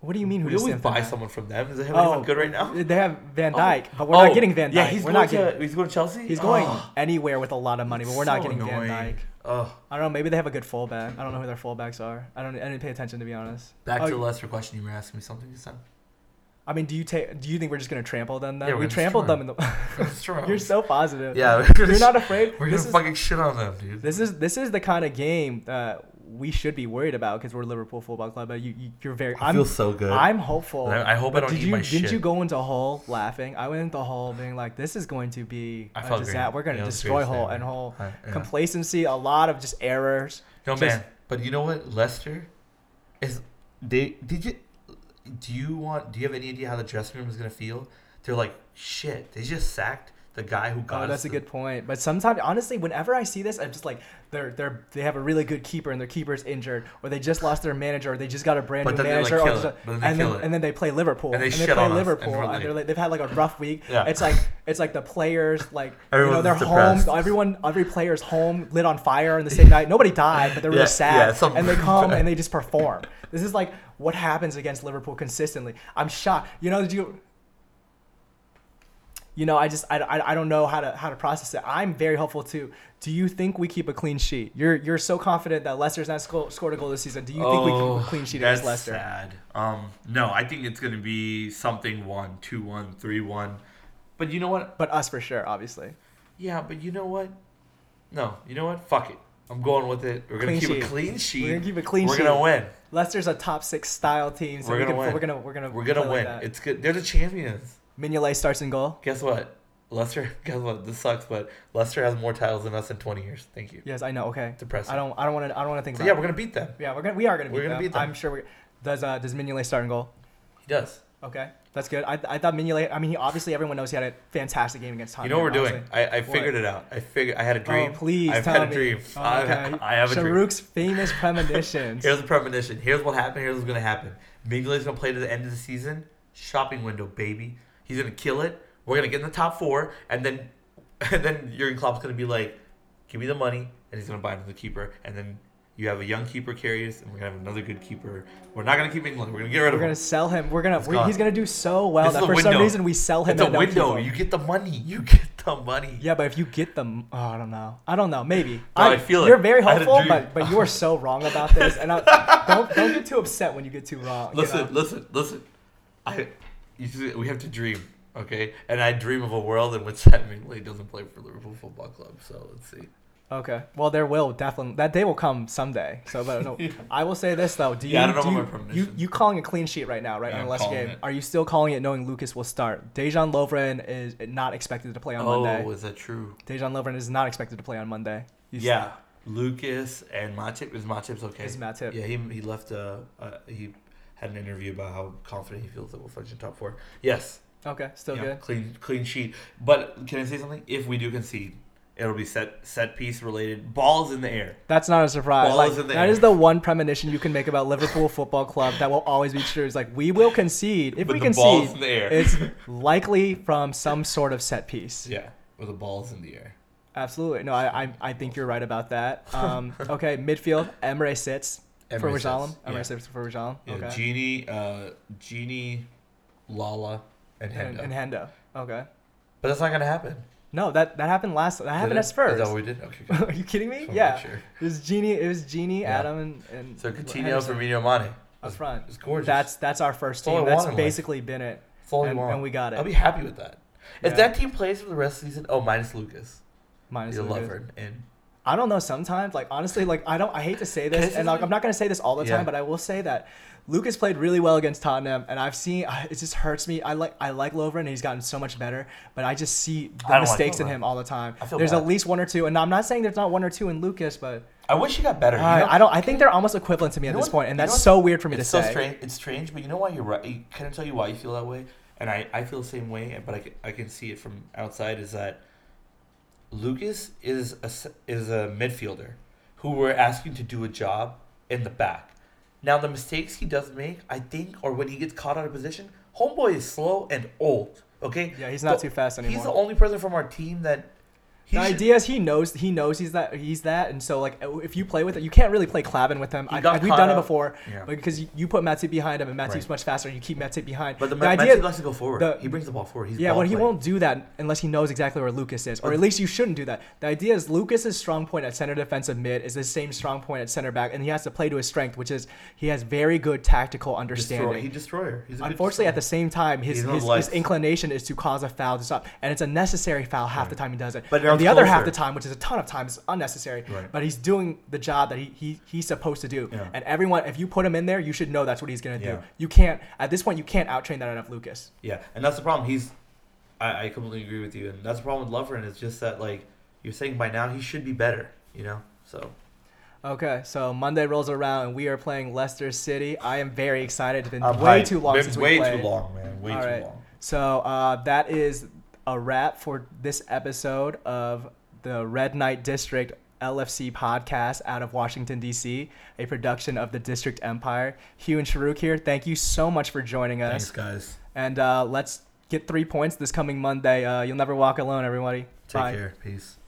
[SPEAKER 1] What do you mean? Who
[SPEAKER 2] we always buy someone from them. Is have
[SPEAKER 1] Oh,
[SPEAKER 2] good right now?
[SPEAKER 1] They have Van
[SPEAKER 2] Oh.
[SPEAKER 1] Dijk, but we're
[SPEAKER 2] Oh,
[SPEAKER 1] not getting Van Dijk.
[SPEAKER 2] Yeah, he's
[SPEAKER 1] we're
[SPEAKER 2] going
[SPEAKER 1] not getting.
[SPEAKER 2] to he's going to Chelsea.
[SPEAKER 1] He's going
[SPEAKER 2] Oh,
[SPEAKER 1] anywhere with a lot of money, but we're not getting
[SPEAKER 2] annoying.
[SPEAKER 1] Van Dijk.
[SPEAKER 2] Oh,
[SPEAKER 1] I don't know. Maybe they have a good fullback. I don't know who their fullbacks are. I don't. I didn't pay attention to be honest.
[SPEAKER 2] back
[SPEAKER 1] Oh,
[SPEAKER 2] to the Leicester question. You were asking me something just then.
[SPEAKER 1] I mean, do you take? Do you think we're just gonna trample them? Then
[SPEAKER 2] Yeah,
[SPEAKER 1] we trampled them in the. You're so positive.
[SPEAKER 2] Yeah,
[SPEAKER 1] You're not afraid.
[SPEAKER 2] We're
[SPEAKER 1] This
[SPEAKER 2] gonna
[SPEAKER 1] is,
[SPEAKER 2] fucking shit on them, dude.
[SPEAKER 1] this is this is the kind of game that we should be worried about because we're Liverpool Football Club. But you, you you're very.
[SPEAKER 2] I
[SPEAKER 1] I'm,
[SPEAKER 2] feel so good.
[SPEAKER 1] I'm hopeful.
[SPEAKER 2] I- I hope I
[SPEAKER 1] But
[SPEAKER 2] don't
[SPEAKER 1] did
[SPEAKER 2] eat
[SPEAKER 1] you,
[SPEAKER 2] my
[SPEAKER 1] Didn't
[SPEAKER 2] shit.
[SPEAKER 1] you go into Hull laughing? I went into Hull being like, "This is going to be
[SPEAKER 2] I
[SPEAKER 1] a
[SPEAKER 2] felt great.
[SPEAKER 1] disaster. We're going to
[SPEAKER 2] Yeah,
[SPEAKER 1] destroy Hull and. Hull
[SPEAKER 2] I- yeah.
[SPEAKER 1] complacency, a lot of just errors.
[SPEAKER 2] No
[SPEAKER 1] Just-
[SPEAKER 2] man, but you know what? Leicester is they did you do you want do you have any idea how the dressing room is gonna feel? They're like shit. They just sacked the guy who got
[SPEAKER 1] Oh, that's a
[SPEAKER 2] the-
[SPEAKER 1] good point. But sometimes, honestly, whenever I see this, I'm just like, they're they're they have a really good keeper and their keeper's injured, or they just lost their manager, or they just got a brand
[SPEAKER 2] But
[SPEAKER 1] new
[SPEAKER 2] they, like,
[SPEAKER 1] manager, or just-
[SPEAKER 2] it. But then they
[SPEAKER 1] and then and then they play Liverpool,
[SPEAKER 2] And they
[SPEAKER 1] they
[SPEAKER 2] shit
[SPEAKER 1] play
[SPEAKER 2] and
[SPEAKER 1] Liverpool, and,
[SPEAKER 2] like-
[SPEAKER 1] they're like, they've had like a rough week.
[SPEAKER 2] Yeah.
[SPEAKER 1] It's like it's like the players like you know they're
[SPEAKER 2] depressed.
[SPEAKER 1] home, everyone every player's home lit on fire on the same night. Nobody died, but they're really sad,
[SPEAKER 2] yeah,
[SPEAKER 1] and they come and they just perform. This is like what happens against Liverpool consistently. I'm shocked. You know, did you? You know, I just I, I, I don't know how to how to process it. I'm very hopeful too. Do you think we keep a clean sheet? You're you're so confident that Leicester's not sco- scored a goal this season. Do you think we keep a clean sheet against
[SPEAKER 2] Oh, that's
[SPEAKER 1] Leicester?
[SPEAKER 2] sad. Um, no, I think it's gonna be something one, two, one, three, one. But you know what?
[SPEAKER 1] But us for sure, obviously.
[SPEAKER 2] Yeah, but you know what? No, you know what? Fuck it. I'm going with it. We're gonna
[SPEAKER 1] Clean
[SPEAKER 2] keep
[SPEAKER 1] sheet.
[SPEAKER 2] a clean sheet.
[SPEAKER 1] We're gonna keep a clean
[SPEAKER 2] We're
[SPEAKER 1] sheet.
[SPEAKER 2] gonna win.
[SPEAKER 1] Leicester's a top six style team, so
[SPEAKER 2] We're gonna
[SPEAKER 1] can,
[SPEAKER 2] win.
[SPEAKER 1] we're gonna we're gonna
[SPEAKER 2] We're gonna
[SPEAKER 1] play like
[SPEAKER 2] win. it's good. They're the champions.
[SPEAKER 1] Mignolet starts in goal.
[SPEAKER 2] Guess what? Leicester. Guess what? This sucks, but Leicester has more titles than us in 20 years. Thank you.
[SPEAKER 1] Yes, I know. Okay.
[SPEAKER 2] Depressing.
[SPEAKER 1] I don't I don't want to I don't want to think
[SPEAKER 2] So
[SPEAKER 1] about.
[SPEAKER 2] yeah,
[SPEAKER 1] it.
[SPEAKER 2] we're gonna beat them.
[SPEAKER 1] yeah, we're gonna we are gonna beat,
[SPEAKER 2] we're gonna
[SPEAKER 1] them.
[SPEAKER 2] beat them.
[SPEAKER 1] I'm sure we does uh does Mignolet start in goal?
[SPEAKER 2] He does.
[SPEAKER 1] Okay, that's good. I, I thought Mignolet. I mean, he, obviously everyone knows he had a fantastic game against
[SPEAKER 2] You
[SPEAKER 1] Tottenham.
[SPEAKER 2] know what we're doing? I, I figured it out. I figured I had a dream.
[SPEAKER 1] Oh, please
[SPEAKER 2] I've
[SPEAKER 1] tell
[SPEAKER 2] had a
[SPEAKER 1] me.
[SPEAKER 2] dream.
[SPEAKER 1] Oh,
[SPEAKER 2] I,
[SPEAKER 1] okay.
[SPEAKER 2] I have a dream.
[SPEAKER 1] Sharuk's famous premonitions.
[SPEAKER 2] Here's the premonition. Here's what happened. Here's what's gonna happen. Mignolet's gonna play to the end of the season. Shopping window, baby. He's gonna kill it. We're gonna get in the top four, and then, and then Jurgen Klopp's gonna be like, "Give me the money," and he's gonna buy another keeper, and then you have a young keeper carries, and we're gonna have another good keeper. We're not gonna keep England. We're gonna get rid of him.
[SPEAKER 1] We're gonna sell him. We're gonna. We he's gonna do so well that for
[SPEAKER 2] a
[SPEAKER 1] some reason we sell him.
[SPEAKER 2] It's a window. You get the money. You get the money.
[SPEAKER 1] Yeah, but if you get them, oh, I don't know. I don't know. Maybe.
[SPEAKER 2] No, I feel it.
[SPEAKER 1] You're very
[SPEAKER 2] I
[SPEAKER 1] hopeful, but but you are so wrong about this. And I, don't don't get too upset when you get too wrong. you
[SPEAKER 2] Listen,
[SPEAKER 1] know?
[SPEAKER 2] listen, listen. I, you see, we have to dream, okay? And I dream of a world in which Sam Mingley doesn't play for Liverpool Football Club. So let's see.
[SPEAKER 1] Okay. Well, there will definitely that day will come someday. So, but no, I will say this though. Do you
[SPEAKER 2] Yeah, I don't
[SPEAKER 1] do you,
[SPEAKER 2] my
[SPEAKER 1] you you calling a clean sheet right now, right
[SPEAKER 2] Yeah,
[SPEAKER 1] in the
[SPEAKER 2] calling
[SPEAKER 1] game?
[SPEAKER 2] it.
[SPEAKER 1] Are you still calling it knowing Lucas will start? Dejan Lovren is not expected to play on
[SPEAKER 2] oh,
[SPEAKER 1] Monday.
[SPEAKER 2] is that true?
[SPEAKER 1] Dejan Lovren is not expected to play on Monday. He's-
[SPEAKER 2] Yeah, Lucas and Matip. Is Matip's okay?
[SPEAKER 1] Is Matip.
[SPEAKER 2] Yeah, he he left. Uh, uh, he had an interview about how confident he feels that we'll finish in top four. Yes,
[SPEAKER 1] Okay. Still
[SPEAKER 2] yeah,
[SPEAKER 1] good.
[SPEAKER 2] clean clean sheet. But can I say something? If we do concede, it'll be set set piece related. Balls in the air.
[SPEAKER 1] That's not a surprise. Like,
[SPEAKER 2] in the
[SPEAKER 1] that
[SPEAKER 2] air.
[SPEAKER 1] is the one premonition you can make about Liverpool Football Club that will always be true. Is like we will concede. If
[SPEAKER 2] But
[SPEAKER 1] we
[SPEAKER 2] the ball's
[SPEAKER 1] concede,
[SPEAKER 2] in the air.
[SPEAKER 1] it's likely from some sort of set piece.
[SPEAKER 2] Yeah, with the balls in the air.
[SPEAKER 1] Absolutely. No, I, I, I think you're right about that. Um, okay, midfield, Emre sits for
[SPEAKER 2] Emre
[SPEAKER 1] Rajalem.
[SPEAKER 2] sits,
[SPEAKER 1] Emre
[SPEAKER 2] yeah.
[SPEAKER 1] sits for Rajalem.
[SPEAKER 2] Yeah,
[SPEAKER 1] Okay.
[SPEAKER 2] Gini, uh, Gini, Lala, and
[SPEAKER 1] and,
[SPEAKER 2] Hendo.
[SPEAKER 1] and Hendo. Okay.
[SPEAKER 2] but that's not gonna happen.
[SPEAKER 1] No, that that happened last. That happened at? Spurs.
[SPEAKER 2] Is that what we did? Okay, good.
[SPEAKER 1] Are you kidding me? Yeah.
[SPEAKER 2] sure.
[SPEAKER 1] It was Gini. It was Gini,
[SPEAKER 2] Yeah.
[SPEAKER 1] Adam, and, and
[SPEAKER 2] So Coutinho, Firmino, Mane.
[SPEAKER 1] up front.
[SPEAKER 2] it's gorgeous.
[SPEAKER 1] That's that's our first team. That's
[SPEAKER 2] life.
[SPEAKER 1] basically been it. And- and we got it.
[SPEAKER 2] I'll be happy with that. If
[SPEAKER 1] Yeah.
[SPEAKER 2] that team plays for the rest of the season, oh, minus Lucas,
[SPEAKER 1] Minus Lucas.
[SPEAKER 2] love her. And
[SPEAKER 1] I don't know. Sometimes, like honestly, like I don't. I hate to say this, and like? I'm not gonna say this all the time, but I will say that Lucas played really well against Tottenham, and I've seen it just hurts me. I like I like Lovren, and he's gotten so much better, but I just see the
[SPEAKER 2] don't like
[SPEAKER 1] mistakes in him all the time.
[SPEAKER 2] I feel
[SPEAKER 1] There's
[SPEAKER 2] bad.
[SPEAKER 1] at least one or two, and I'm not saying there's not one or two in Lucas, but
[SPEAKER 2] I wish he got better. You
[SPEAKER 1] I,
[SPEAKER 2] know-
[SPEAKER 1] I don't. I think they're almost equivalent to me at this point, and that's so weird for me
[SPEAKER 2] it's
[SPEAKER 1] to
[SPEAKER 2] so
[SPEAKER 1] say.
[SPEAKER 2] strange. It's strange, but you know why you're right. Can I tell you why you feel that way? And I, I feel the same way, but I can, I can see it from outside. Is that Lucas is a is a midfielder who we're asking to do a job in the back. Now the mistakes he does make, I think, or when he gets caught out of position, homeboy is slow and old. Okay.
[SPEAKER 1] Yeah, he's not
[SPEAKER 2] The-
[SPEAKER 1] too fast anymore.
[SPEAKER 2] He's the only person from our team that. He
[SPEAKER 1] the idea is he knows he knows he's that he's that, and so like if you play with it, you can't really play Clavin with him. I, I- we've done it before,
[SPEAKER 2] Yeah.
[SPEAKER 1] because you, you put Matip behind him, and Matip's
[SPEAKER 2] Right.
[SPEAKER 1] much faster, and you keep Matip behind.
[SPEAKER 2] But the,
[SPEAKER 1] the idea,
[SPEAKER 2] Messi likes to go forward.
[SPEAKER 1] the-
[SPEAKER 2] he brings the ball forward. He's
[SPEAKER 1] yeah,
[SPEAKER 2] ball
[SPEAKER 1] well, he won't do that unless he knows exactly where Lucas is, or at least you shouldn't do that. The idea is Lucas's strong point at center defensive mid is the same strong point at center back, and he has to play to his strength, which is he has very good tactical understanding.
[SPEAKER 2] he destroyer. He's
[SPEAKER 1] Unfortunately, at the same time, his his, his inclination is to cause a foul to stop, and it's a necessary foul half the time he does it.
[SPEAKER 2] But
[SPEAKER 1] the other half the time, which is a ton of times, is unnecessary.
[SPEAKER 2] Right.
[SPEAKER 1] But he's doing the job that he, he he's supposed to do.
[SPEAKER 2] Yeah.
[SPEAKER 1] And everyone, if you put him in there, you should know that's what he's gonna do. You can't at this point you can't outtrain that enough Lucas.
[SPEAKER 2] Yeah, and that's the problem. He's, I, I completely agree with you, and that's the problem with Lovren. It's just that like you're saying by now he should be better, you know. So
[SPEAKER 1] Okay, so Monday rolls around and we are playing Leicester City. I am very excited. It's been
[SPEAKER 2] I'm
[SPEAKER 1] way
[SPEAKER 2] hyped.
[SPEAKER 1] too long
[SPEAKER 2] Been
[SPEAKER 1] since
[SPEAKER 2] way
[SPEAKER 1] we played.
[SPEAKER 2] too long, man. Way
[SPEAKER 1] All
[SPEAKER 2] too
[SPEAKER 1] right.
[SPEAKER 2] long.
[SPEAKER 1] So uh, that is a wrap for this episode of the Red Night District LFC podcast out of Washington, D.C., a production of the District Empire. Hugh and Sharuk here. Thank you so much for joining us.
[SPEAKER 2] Thanks, guys.
[SPEAKER 1] And uh, let's get three points this coming Monday. Uh, you'll never walk alone, everybody.
[SPEAKER 2] Take
[SPEAKER 1] Bye.
[SPEAKER 2] care. Peace.